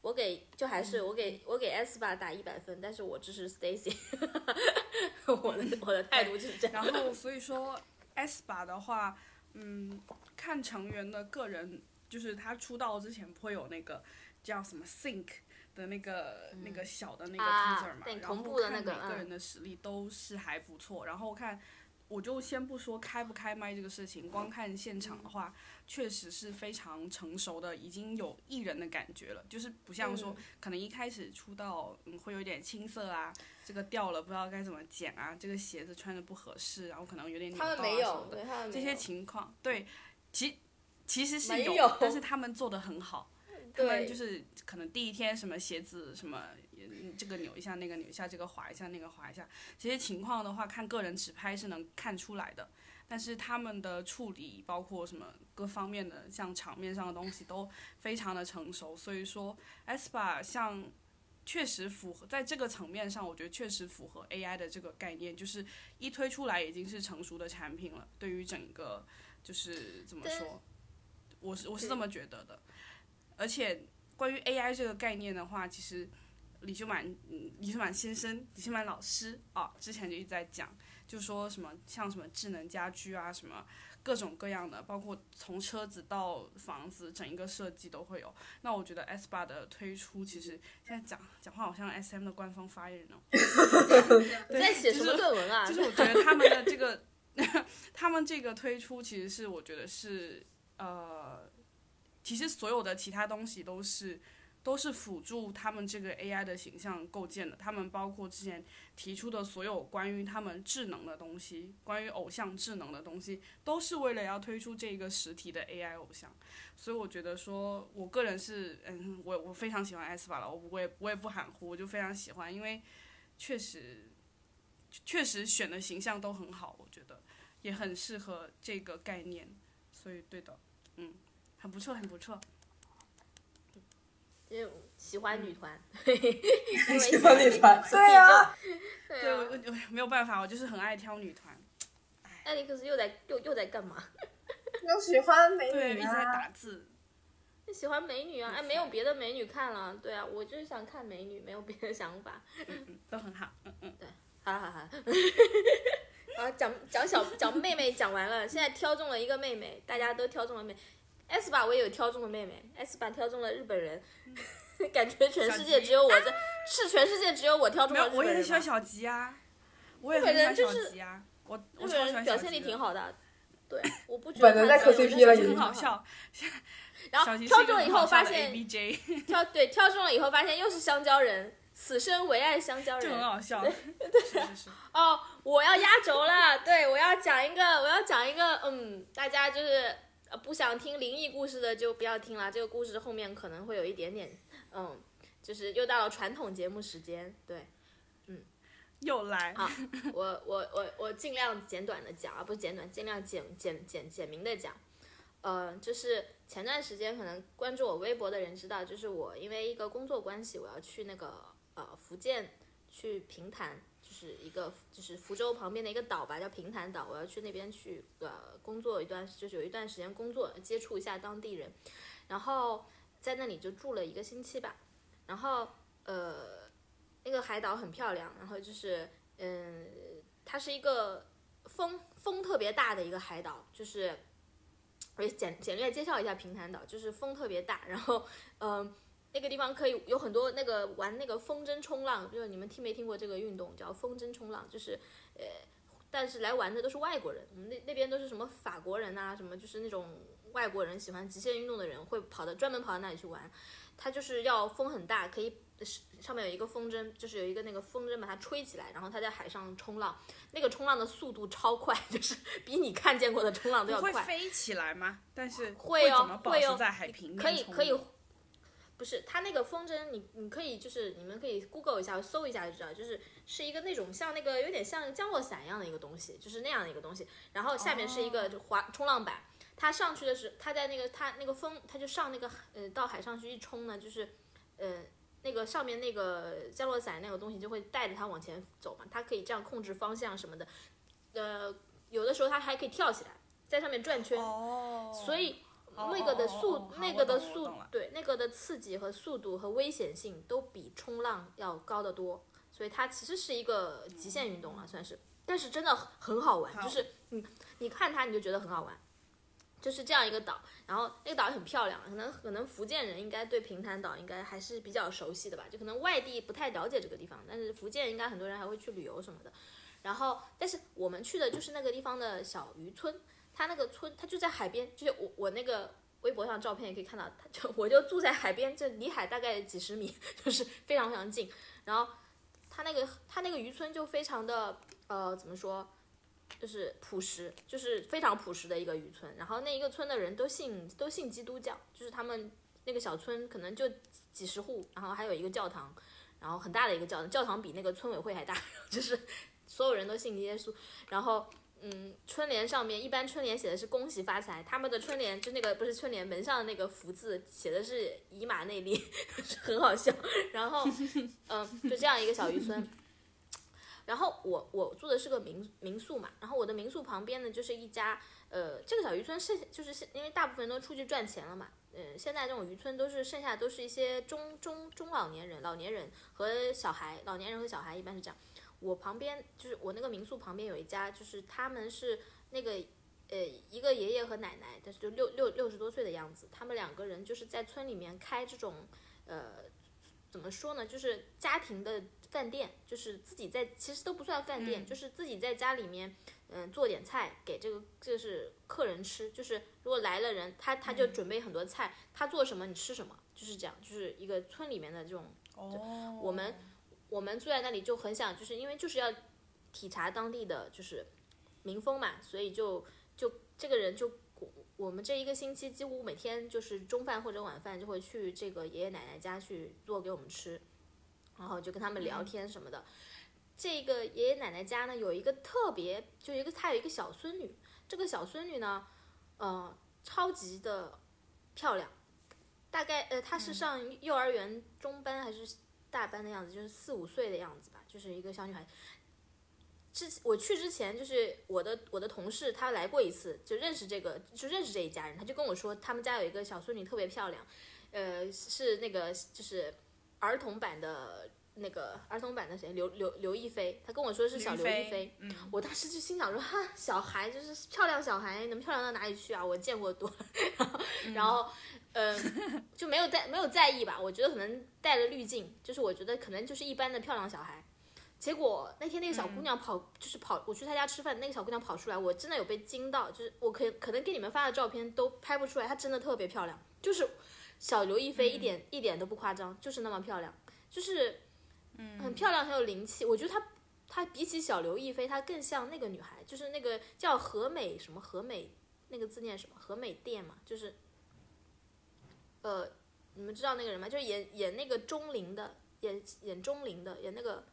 我给就还是我给我给 S 吧打一百分，但是我支持 Stacy，我的我的态度就是这样。然后所以说 S 吧的话，嗯，看成员的个人，就是他出道之前不会有那个叫什么 Think。的那个那个小的那个 teaser 嘛，然后看每个人的实力都是还不错。然后看，我就先不说开不开麦这个事情，光看现场的话，确实是非常成熟的，已经有艺人的感觉了。就是不像说可能一开始出道，嗯，会有点青涩啊，这个掉了不知道该怎么剪啊，这个鞋子穿着不合适，然后可能有点扭到啊什么的，这些情况，对，其其实是有，但是他们做的很好。他们就是可能第一天什么鞋子什么，这个扭一下那个扭一下，这个滑一下那个滑一下，这些情况的话，看个人直拍是能看出来的。但是他们的处理，包括什么各方面的，像场面上的东西都非常的成熟。所以说，aespa 像确实符合在这个层面上，我觉得确实符合 AI 的这个概念，就是一推出来已经是成熟的产品了。对于整个就是怎么说，我是我是这么觉得的。而且关于 AI 这个概念的话，其实李秀满，嗯，李秀满先生、李秀满老师啊，之前就一直在讲，就说什么像什么智能家居啊，什么各种各样的，包括从车子到房子，整一个设计都会有。那我觉得 S 八的推出，其实现在讲讲话好像 SM 的官方发言人哦。在写什么论文啊？就是我觉得他们的这个，他们这个推出，其实是我觉得是呃。其实所有的其他东西都是都是辅助他们这个 AI 的形象构建的。他们包括之前提出的所有关于他们智能的东西，关于偶像智能的东西，都是为了要推出这个实体的 AI 偶像。所以我觉得说，我个人是嗯，我我非常喜欢 S 吧了，我我也我也不含糊，我就非常喜欢，因为确实确实选的形象都很好，我觉得也很适合这个概念。所以对的，嗯。很不错，很不错。就喜欢女团，喜欢女团，对啊，对我我没有办法，我就是很爱挑女团。艾利克斯又在又又在干嘛？又喜欢美女啊！一直在打字。喜欢美女啊！哎，没有别的美女看了，对啊，我就是想看美女，没有别的想法。嗯嗯，都很好。嗯嗯，对，好好好。好，讲讲小讲妹妹讲完了，现在挑中了一个妹妹，大家都挑中了妹。S 吧，我也有挑中的妹妹。S 吧挑中了日本人，感觉全世界只有我在，是全世界只有我挑中了日本人。我也很喜欢小吉啊，我也很喜欢小吉啊。我我超喜欢表现力挺好的，对，我不觉得。本人在磕 CP 了，很好笑。然后挑中了以后发现，挑对挑中了以后发现又是香蕉人，此生唯爱香蕉人，就很好笑。对 对哦，我要压轴了，对我要讲一个，我要讲一个，嗯，大家就是。呃，不想听灵异故事的就不要听了。这个故事后面可能会有一点点，嗯，就是又到了传统节目时间，对，嗯，又来。好，我我我我尽量简短的讲啊，不是简短，尽量简简简简明的讲。呃，就是前段时间可能关注我微博的人知道，就是我因为一个工作关系，我要去那个呃福建去平潭，是一个就是福州旁边的一个岛吧，叫平潭岛，我要去那边去呃工作一段，就是有一段时间工作，接触一下当地人，然后在那里就住了一个星期吧，然后呃那个海岛很漂亮，然后就是嗯它是一个风风特别大的一个海岛，就是。我简简略介绍一下平潭岛，就是风特别大，然后，嗯，那个地方可以有很多那个玩那个风筝冲浪，就是你们听没听过这个运动叫风筝冲浪？就是，呃，但是来玩的都是外国人，我们那那边都是什么法国人呐，什么就是那种外国人喜欢极限运动的人会跑到专门跑到那里去玩，他就是要风很大，可以。上面有一个风筝，就是有一个那个风筝把它吹起来，然后它在海上冲浪，那个冲浪的速度超快，就是比你看见过的冲浪都要快。会飞起来吗？但是会哦，会哦，在海平面可以可以，不是它那个风筝，你你可以就是你们可以 Google 一下，搜一下就知道，就是是一个那种像那个有点像降落伞一样的一个东西，就是那样的一个东西，然后下面是一个滑冲浪板，它上去的是它在那个它那个风，它就上那个呃到海上去一冲呢，就是呃。那个上面那个降落伞那个东西就会带着它往前走嘛，它可以这样控制方向什么的，呃，有的时候它还可以跳起来，在上面转圈，所以那个的速那个的速对那个的刺激和速度和危险性都比冲浪要高得多，所以它其实是一个极限运动了算是，但是真的很好玩，就是你你看它你就觉得很好玩。就是这样一个岛，然后那个岛也很漂亮，可能可能福建人应该对平潭岛应该还是比较熟悉的吧，就可能外地不太了解这个地方，但是福建应该很多人还会去旅游什么的。然后，但是我们去的就是那个地方的小渔村，他那个村他就在海边，就是我我那个微博上照片也可以看到，他就我就住在海边，就离海大概几十米，就是非常非常近。然后他那个他那个渔村就非常的呃怎么说？就是朴实，就是非常朴实的一个渔村。然后那一个村的人都信都信基督教，就是他们那个小村可能就几十户，然后还有一个教堂，然后很大的一个教堂，教堂比那个村委会还大，就是所有人都信耶稣。然后嗯，春联上面一般春联写的是恭喜发财，他们的春联就那个不是春联门上的那个福字写的是以马内利，很好笑。然后 嗯，就这样一个小渔村。然后我我住的是个民民宿嘛，然后我的民宿旁边呢就是一家，呃，这个小渔村剩就是现因为大部分人都出去赚钱了嘛，嗯，现在这种渔村都是剩下都是一些中中中老年人、老年人和小孩，老年人和小孩一般是这样。我旁边就是我那个民宿旁边有一家，就是他们是那个呃一个爷爷和奶奶，但是就六六六十多岁的样子，他们两个人就是在村里面开这种呃怎么说呢，就是家庭的。饭店就是自己在，其实都不算饭店，就是自己在家里面，嗯，做点菜给这个就是客人吃。就是如果来了人，他他就准备很多菜，他做什么你吃什么，就是这样，就是一个村里面的这种。哦。我们我们住在那里就很想，就是因为就是要体察当地的就是民风嘛，所以就就这个人就我们这一个星期几乎每天就是中饭或者晚饭就会去这个爷爷奶奶家去做给我们吃。然后就跟他们聊天什么的。这个爷爷奶奶家呢，有一个特别，就一个他有一个小孙女。这个小孙女呢，呃，超级的漂亮。大概呃，她是上幼儿园中班还是大班的样子，就是四五岁的样子吧，就是一个小女孩。之我去之前，就是我的我的同事她来过一次，就认识这个，就认识这一家人，她就跟我说，他们家有一个小孙女特别漂亮，呃，是那个就是。儿童版的那个儿童版的谁刘刘刘亦菲，她跟我说是小刘亦菲，我当时就心想说哈，小孩就是漂亮小孩能漂亮到哪里去啊？我见过多，然后然后嗯就没有在没有在意吧？我觉得可能带了滤镜，就是我觉得可能就是一般的漂亮小孩。结果那天那个小姑娘跑就是跑，我去她家吃饭，那个小姑娘跑出来，我真的有被惊到，就是我可可能给你们发的照片都拍不出来，她真的特别漂亮，就是。小刘亦菲一点一点都不夸张，就是那么漂亮，就是，嗯，很漂亮，很有灵气。我觉得她，她比起小刘亦菲，她更像那个女孩，就是那个叫何美什么何美，那个字念什么何美店嘛，就是，呃，你们知道那个人吗？就是演演那个钟灵的，演演钟灵的，演那个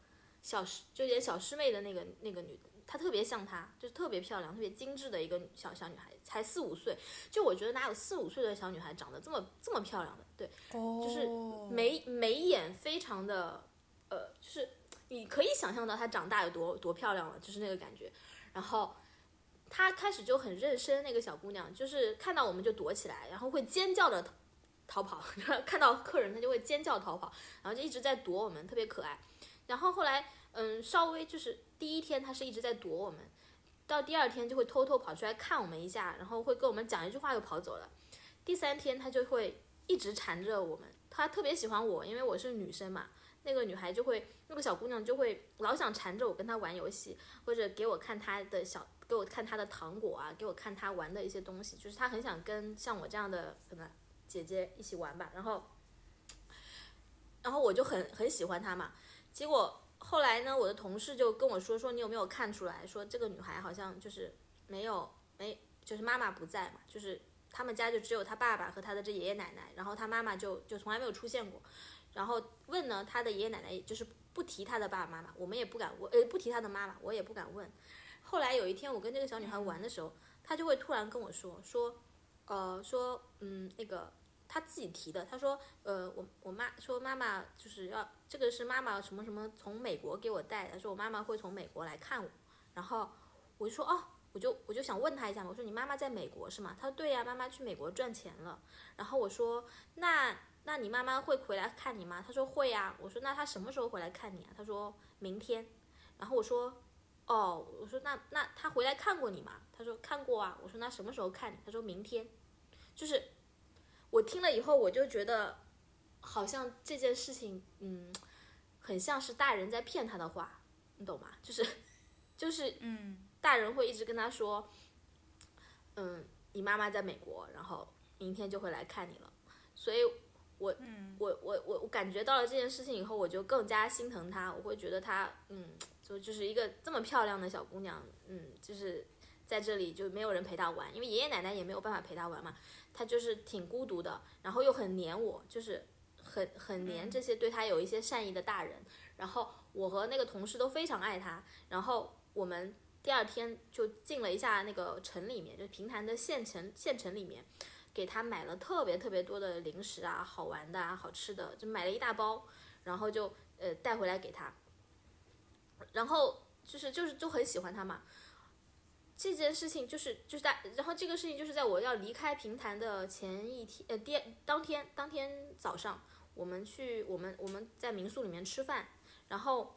小师就演小师妹的那个那个女，她特别像她，就是特别漂亮、特别精致的一个小小女孩，才四五岁。就我觉得哪有四五岁的小女孩长得这么这么漂亮的？对，就是哦眉眉眼非常的，呃，就是你可以想象到她长大有多多漂亮了，就是那个感觉。然后她开始就很认生，那个小姑娘就是看到我们就躲起来，然后会尖叫着逃跑，看到客人他就会尖叫逃跑，然后就一直在躲我们，特别可爱。然后后来，嗯，稍微就是第一天他是一直在躲我们，到第二天就会偷偷跑出来看我们一下，然后会跟我们讲一句话又跑走了。第三天他就会一直缠着我们，他特别喜欢我，因为我是女生嘛。那个女孩就会，那个小姑娘就会老想缠着我跟她玩游戏，或者给我看她的小，给我看她的糖果啊，给我看她玩的一些东西，就是她很想跟像我这样的可能姐姐一起玩吧。然后，然后我就很很喜欢她嘛。结果后来呢，我的同事就跟我说说，你有没有看出来说这个女孩好像就是没有没，就是妈妈不在嘛，就是他们家就只有她爸爸和他的这爷爷奶奶，然后她妈妈就就从来没有出现过。然后问呢，她的爷爷奶奶就是不提她的爸爸妈妈，我们也不敢问，呃，不提她的妈妈，我也不敢问。后来有一天，我跟这个小女孩玩的时候，她就会突然跟我说说，呃，说嗯，那个她自己提的，她说，呃，我我妈说妈妈就是要这个是妈妈什么什么从美国给我带的，说我妈妈会从美国来看我，然后我就说哦，我就我就想问她一下嘛，我说你妈妈在美国是吗？她说对呀、妈妈去美国赚钱了。然后我说那那你妈妈会回来看你吗？她说会呀、我说那她什么时候回来看你啊？她说明天。然后我说哦，我说那那她回来看过你吗？她说看过啊。我说那什么时候看你？她说明天。就是我听了以后，我就觉得好像这件事情，嗯，很像是大人在骗他的话，你懂吗？就是就是嗯，大人会一直跟他说，嗯，你妈妈在美国，然后明天就会来看你了。所以我，我我我我感觉到了这件事情以后，我就更加心疼她。我会觉得她，嗯，就就是一个这么漂亮的小姑娘，嗯，就是在这里就没有人陪他玩，因为爷爷奶奶也没有办法陪他玩嘛。他就是挺孤独的，然后又很黏我，就是很很黏这些对他有一些善意的大人。然后我和那个同事都非常爱他，然后我们第二天就进了一下那个城里面，就是平潭的县城县城里面，给他买了特别特别多的零食啊、好玩的啊、好吃的，就买了一大包，然后就呃带回来给他，然后就是就是就很喜欢他嘛。这件事情就是就是在，然后这个事情就是在我要离开平潭的前一天，呃，第当天当天早上，我们去我们我们在民宿里面吃饭，然后，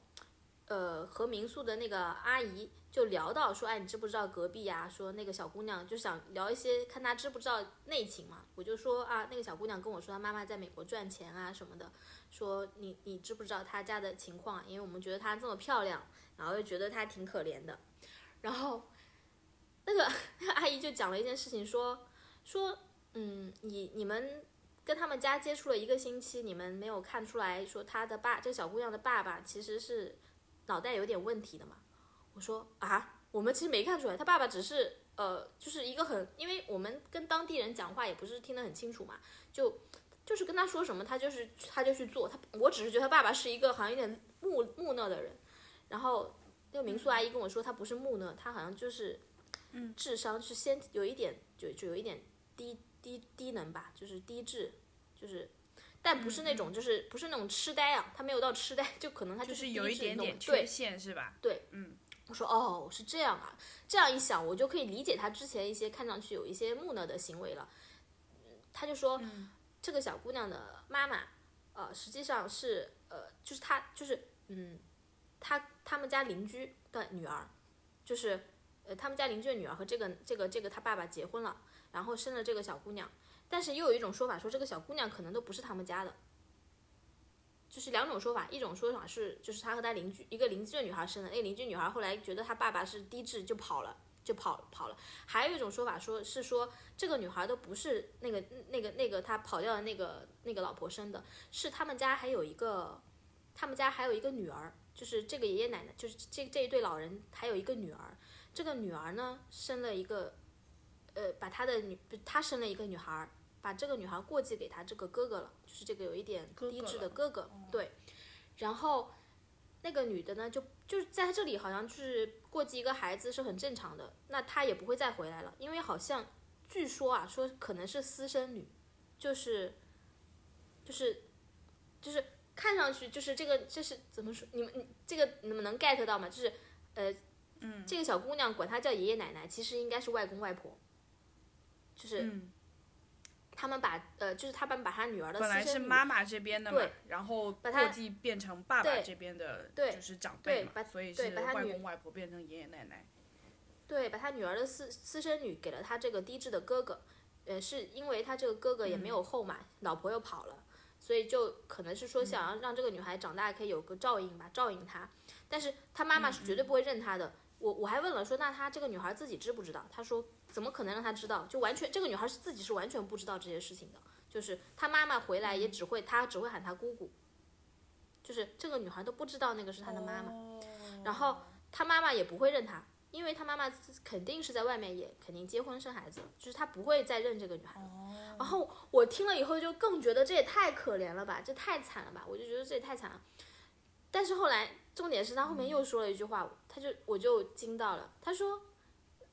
呃，和民宿的那个阿姨就聊到说，哎，你知不知道隔壁呀、说那个小姑娘就想聊一些，看她知不知道内情嘛。我就说啊，那个小姑娘跟我说，她妈妈在美国赚钱啊什么的，说你你知不知道她家的情况？因为我们觉得她这么漂亮，然后又觉得她挺可怜的，然后。那个阿姨就讲了一件事情说，说嗯，你你们跟他们家接触了一个星期，你们没有看出来说她的爸，这小姑娘的爸爸其实是脑袋有点问题的嘛？我说啊，我们其实没看出来，他爸爸只是呃，就是一个很，因为我们跟当地人讲话也不是听得很清楚嘛，就就是跟他说什么，他就是他就去做，他我只是觉得他爸爸是一个好像有点木木讷的人，然后那个民宿阿姨跟我说他不是木讷，他好像就是。智商是先有一点，就就有一点低低低能吧，就是低智，就是，但不是那种，就是不是那种痴呆啊，他没有到痴呆，就可能他就是有一点点缺陷是吧？对，嗯，我说哦，是这样啊，这样一想，我就可以理解他之前一些看上去有一些木讷的行为了。嗯他就说，这个小姑娘的妈妈，呃，实际上是呃，就是她就是嗯，她他们家邻居的女儿，就是呃，他们家邻居的女儿和这个这个这个他爸爸结婚了，然后生了这个小姑娘，但是又有一种说法说这个小姑娘可能都不是他们家的。就是两种说法，一种说法是，就是他和他邻居一个邻居的女孩生的，那邻居女孩后来觉得他爸爸是低智，就跑了，就跑跑了。还有一种说法说是说这个女孩都不是那个那个那个他跑掉的那个那个老婆生的，是他们家还有一个，他们家还有一个女儿，就是这个爷爷奶奶，就是这这一对老人还有一个女儿，这个女儿呢生了一个，呃，把她的女，她生了一个女孩。把这个女孩过继给她这个哥哥了，就是这个有一点低智的哥哥，对。然后那个女的呢，就就是在这里好像就是过继一个孩子是很正常的，那她也不会再回来了，因为好像据说啊，说可能是私生女，就是就是就是看上去就是这个这是怎么说？你们你这个你们能 get 到吗？就是呃，嗯，这个小姑娘管她叫爷爷奶奶，其实应该是外公外婆，就是。嗯他们把呃，就是他们把他女儿的本来私生女是妈妈这边的嘛对，然后把他过继变成爸爸这边的，对就是长辈嘛对把，所以是外公外婆变成爷爷奶奶。对，把他女儿的私私生女给了他这个低智的哥哥，呃，是因为他这个哥哥也没有后嘛，老婆又跑了，所以就可能是说想要让这个女孩长大可以有个照应吧，照应她。但是她妈妈是绝对不会认她的。我我还问了说，那她这个女孩自己知不知道？她说怎么可能让她知道？就完全这个女孩是自己是完全不知道这些事情的，就是她妈妈回来也只会她只会喊她姑姑，就是这个女孩都不知道那个是她的妈妈。哦然后她妈妈也不会认她，因为她妈妈肯定是在外面也肯定结婚生孩子，就是她不会再认这个女孩了。然后我听了以后就更觉得这也太可怜了吧，这太惨了吧，我就觉得这也太惨了。但是后来重点是他后面又说了一句话，他就我就惊到了，他说：“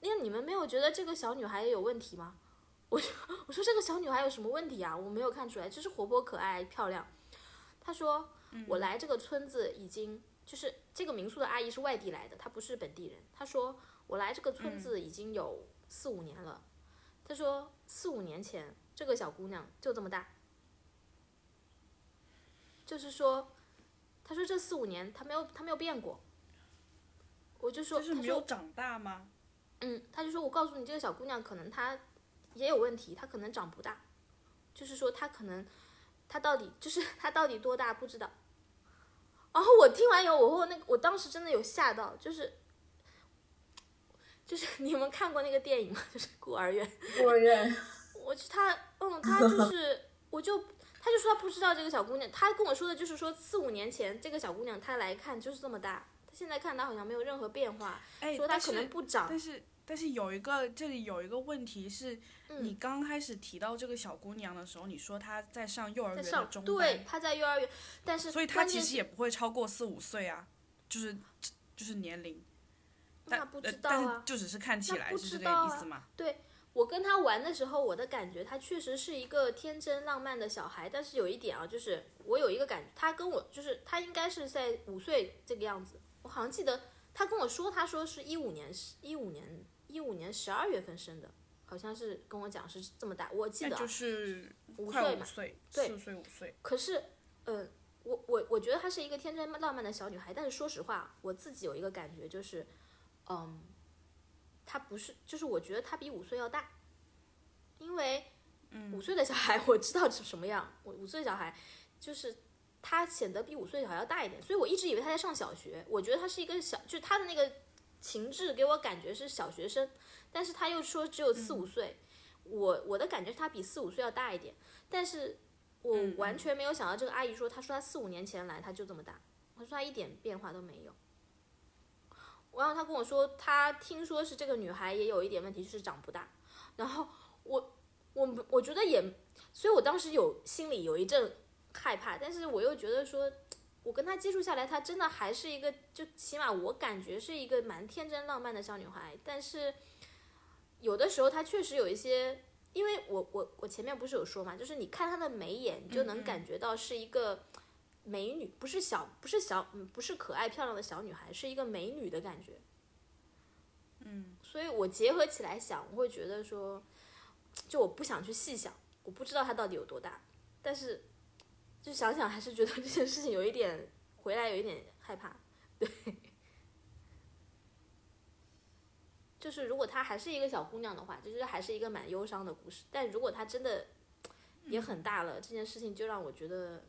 那你们没有觉得这个小女孩也有问题吗？” 我说：“我说这个小女孩有什么问题啊？我没有看出来，就是活泼可爱漂亮。”他说：“我来这个村子已经就是这个民宿的阿姨是外地来的，她不是本地人。她说我来这个村子已经有四五年了。她说四五年前这个小姑娘就这么大，就是说，她说这四五年他没有他没有变过。我就说，就是没有长大吗？嗯，他就说我告诉你，这个小姑娘可能她也有问题，她可能长不大，就是说她可能她到底就是她到底多大不知道。然后我听完以后，我我那个我当时真的有吓到，就是就是 你们看过那个电影吗？就是孤儿院。孤儿院，我去他，嗯，他就是，我就，他就说他不知道这个小姑娘，他跟我说的就是说四五年前这个小姑娘她来看就是这么大，她现在看她好像没有任何变化，哎，说她可能不长，但是但是有一个这里有一个问题是，嗯你刚开始提到这个小姑娘的时候，你说她在上幼儿园的中对，她在幼儿园，但是所以她其实也不会超过四五岁啊，就是就是年龄。但但是知道啊。就只是看起来是这个意思嘛？我跟他玩的时候，我的感觉他确实是一个天真浪漫的小孩，但是有一点啊，就是我有一个感觉，他跟我就是他应该是在五岁这个样子，我好像记得他跟我说，他说是一五年一五年一五年十二月份生的，好像是跟我讲是这么大，我记得啊就是五岁嘛。岁，对四岁五岁。可是，呃，我我我觉得她是一个天真浪漫的小女孩，但是说实话，我自己有一个感觉就是，嗯，她不是，就是我觉得他比五岁要大，因为五岁的小孩我知道是什么样，我五岁小孩就是他显得比五岁小孩要大一点，所以我一直以为他在上小学，我觉得他是一个小，就是她的那个情志给我感觉是小学生，但是他又说只有四五岁，我我的感觉是她比四五岁要大一点，但是。我完全没有想到这个阿姨说，她说她四五年前来，她就这么大。她说她一点变化都没有。然后他跟我说，他听说是这个女孩也有一点问题，就是长不大。然后我我我觉得也，所以我当时有心里有一阵害怕，但是我又觉得说，我跟她接触下来，她真的还是一个，就起码我感觉是一个蛮天真浪漫的小女孩。但是有的时候她确实有一些。因为我我我前面不是有说嘛，就是你看她的眉眼，你就能感觉到是一个美女，不是小不是小嗯不是可爱漂亮的小女孩，是一个美女的感觉。嗯，所以我结合起来想，我会觉得说，就我不想去细想，我不知道她到底有多大，但是就想想还是觉得这件事情有一点回来有一点害怕，对。就是如果她还是一个小姑娘的话，就是还是一个蛮忧伤的故事。但如果她真的也很大了，这件事情就让我觉得，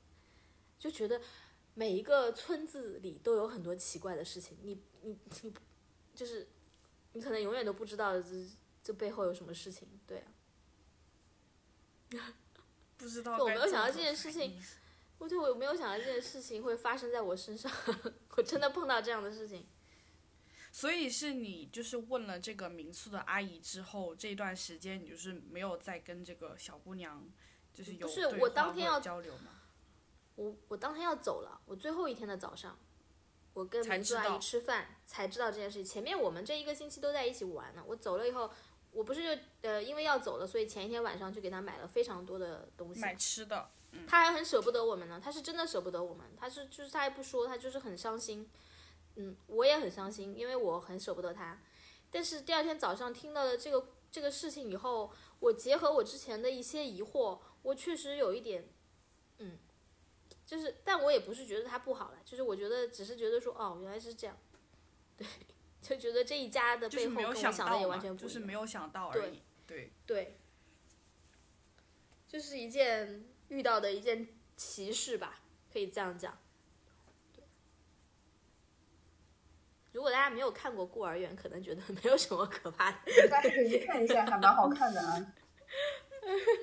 就觉得每一个村子里都有很多奇怪的事情。你你你，就是你可能永远都不知道这这背后有什么事情。对啊，不知道就我没有想到这件事情应我对我没有想到这件事情会发生在我身上，我真的碰到这样的事情。所以是你就是问了这个民宿的阿姨之后，这段时间你就是没有再跟这个小姑娘就是有不是对话或者我当天要交流吗？我我当天要走了，我最后一天的早上，我我跟才知道民宿阿姨吃饭才知道这件事情。前面我们这一个星期都在一起玩呢。我走了以后，我不是就呃因为要走了，所以前一天晚上就给他买了非常多的东西。买吃的，他还很舍不得我们呢，他是真的舍不得我们，他是就是他还不说，他就是很伤心。嗯，我也很伤心，因为我很舍不得他。但是第二天早上听到了这个这个事情以后，我结合我之前的一些疑惑，我确实有一点，嗯，就是，但我也不是觉得他不好了，就是我觉得只是觉得说，哦，原来是这样，对，就觉得这一家的背后没有想跟我想的也完全不一样，就是没有想到而已。对，对，就是一件遇到的一件奇事吧，可以这样讲。如果大家没有看过《孤儿院》，可能觉得没有什么可怕的。大家可以去看一下，还蛮好看的啊，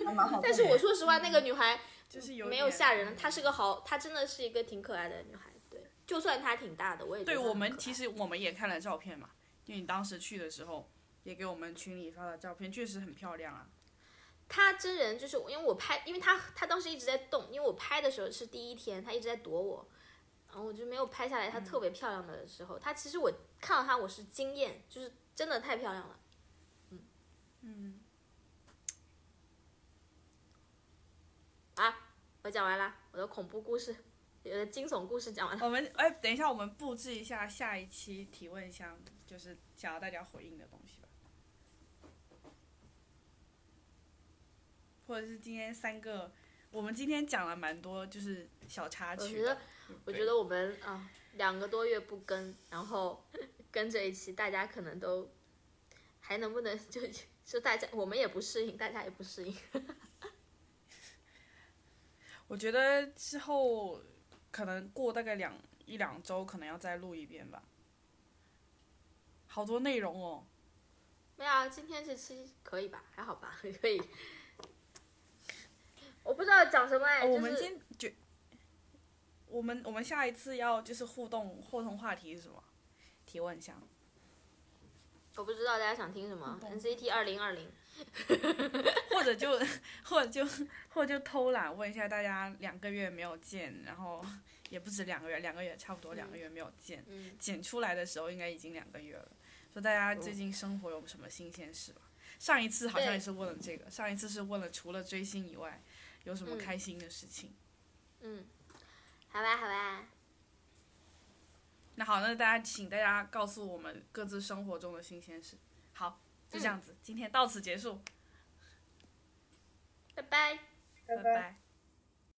还蛮好看的。但是我说实话，那个女孩就是有没有吓人，她是个好，她真的是一个挺可爱的女孩。对，就算她挺大的，我也觉对我们其实我们也看了照片嘛，因为你当时去的时候也给我们群里发了照片，确实很漂亮啊。她真人就是因为我拍，因为她她当时一直在动，因为我拍的时候是第一天，她一直在躲我，然后我就没有拍下来她特别漂亮的时候。她其实我看到她我是惊艳，就是真的太漂亮了。嗯嗯，啊，我讲完了，我的恐怖故事，我的惊悚故事讲完了。我们哎，等一下，我们布置一下下一期提问箱，就是想要大家回应的东西吧。或者是今天三个，我们今天讲了蛮多，就是小插曲我。觉得，我觉得我们啊两个多月不更，然后跟这一期，大家可能都还能不能就就大家我们也不适应，大家也不适应。我觉得之后可能过大概两一两周，可能要再录一遍吧。好多内容哦。没有啊，今天这期可以吧？还好吧？可以。我不知道讲什么哎，哦我们就是今就我们我们下一次要就是互动互动话题是什么？提问一下。我不知道大家想听什么嗯，NCT 二零二零。或者就或者就或者就偷懒问一下大家两个月没有见，然后也不止两个月，两个月差不多两个月没有见，嗯，剪出来的时候应该已经两个月了。说大家最近生活有什么新鲜事吧？上一次好像也是问了这个，上一次是问了除了追星以外有什么嗯开心的事情。嗯，好吧，好吧，那好，那大家请大家告诉我们各自生活中的新鲜事。好，就这样子，今天到此结束，拜拜。拜拜。拜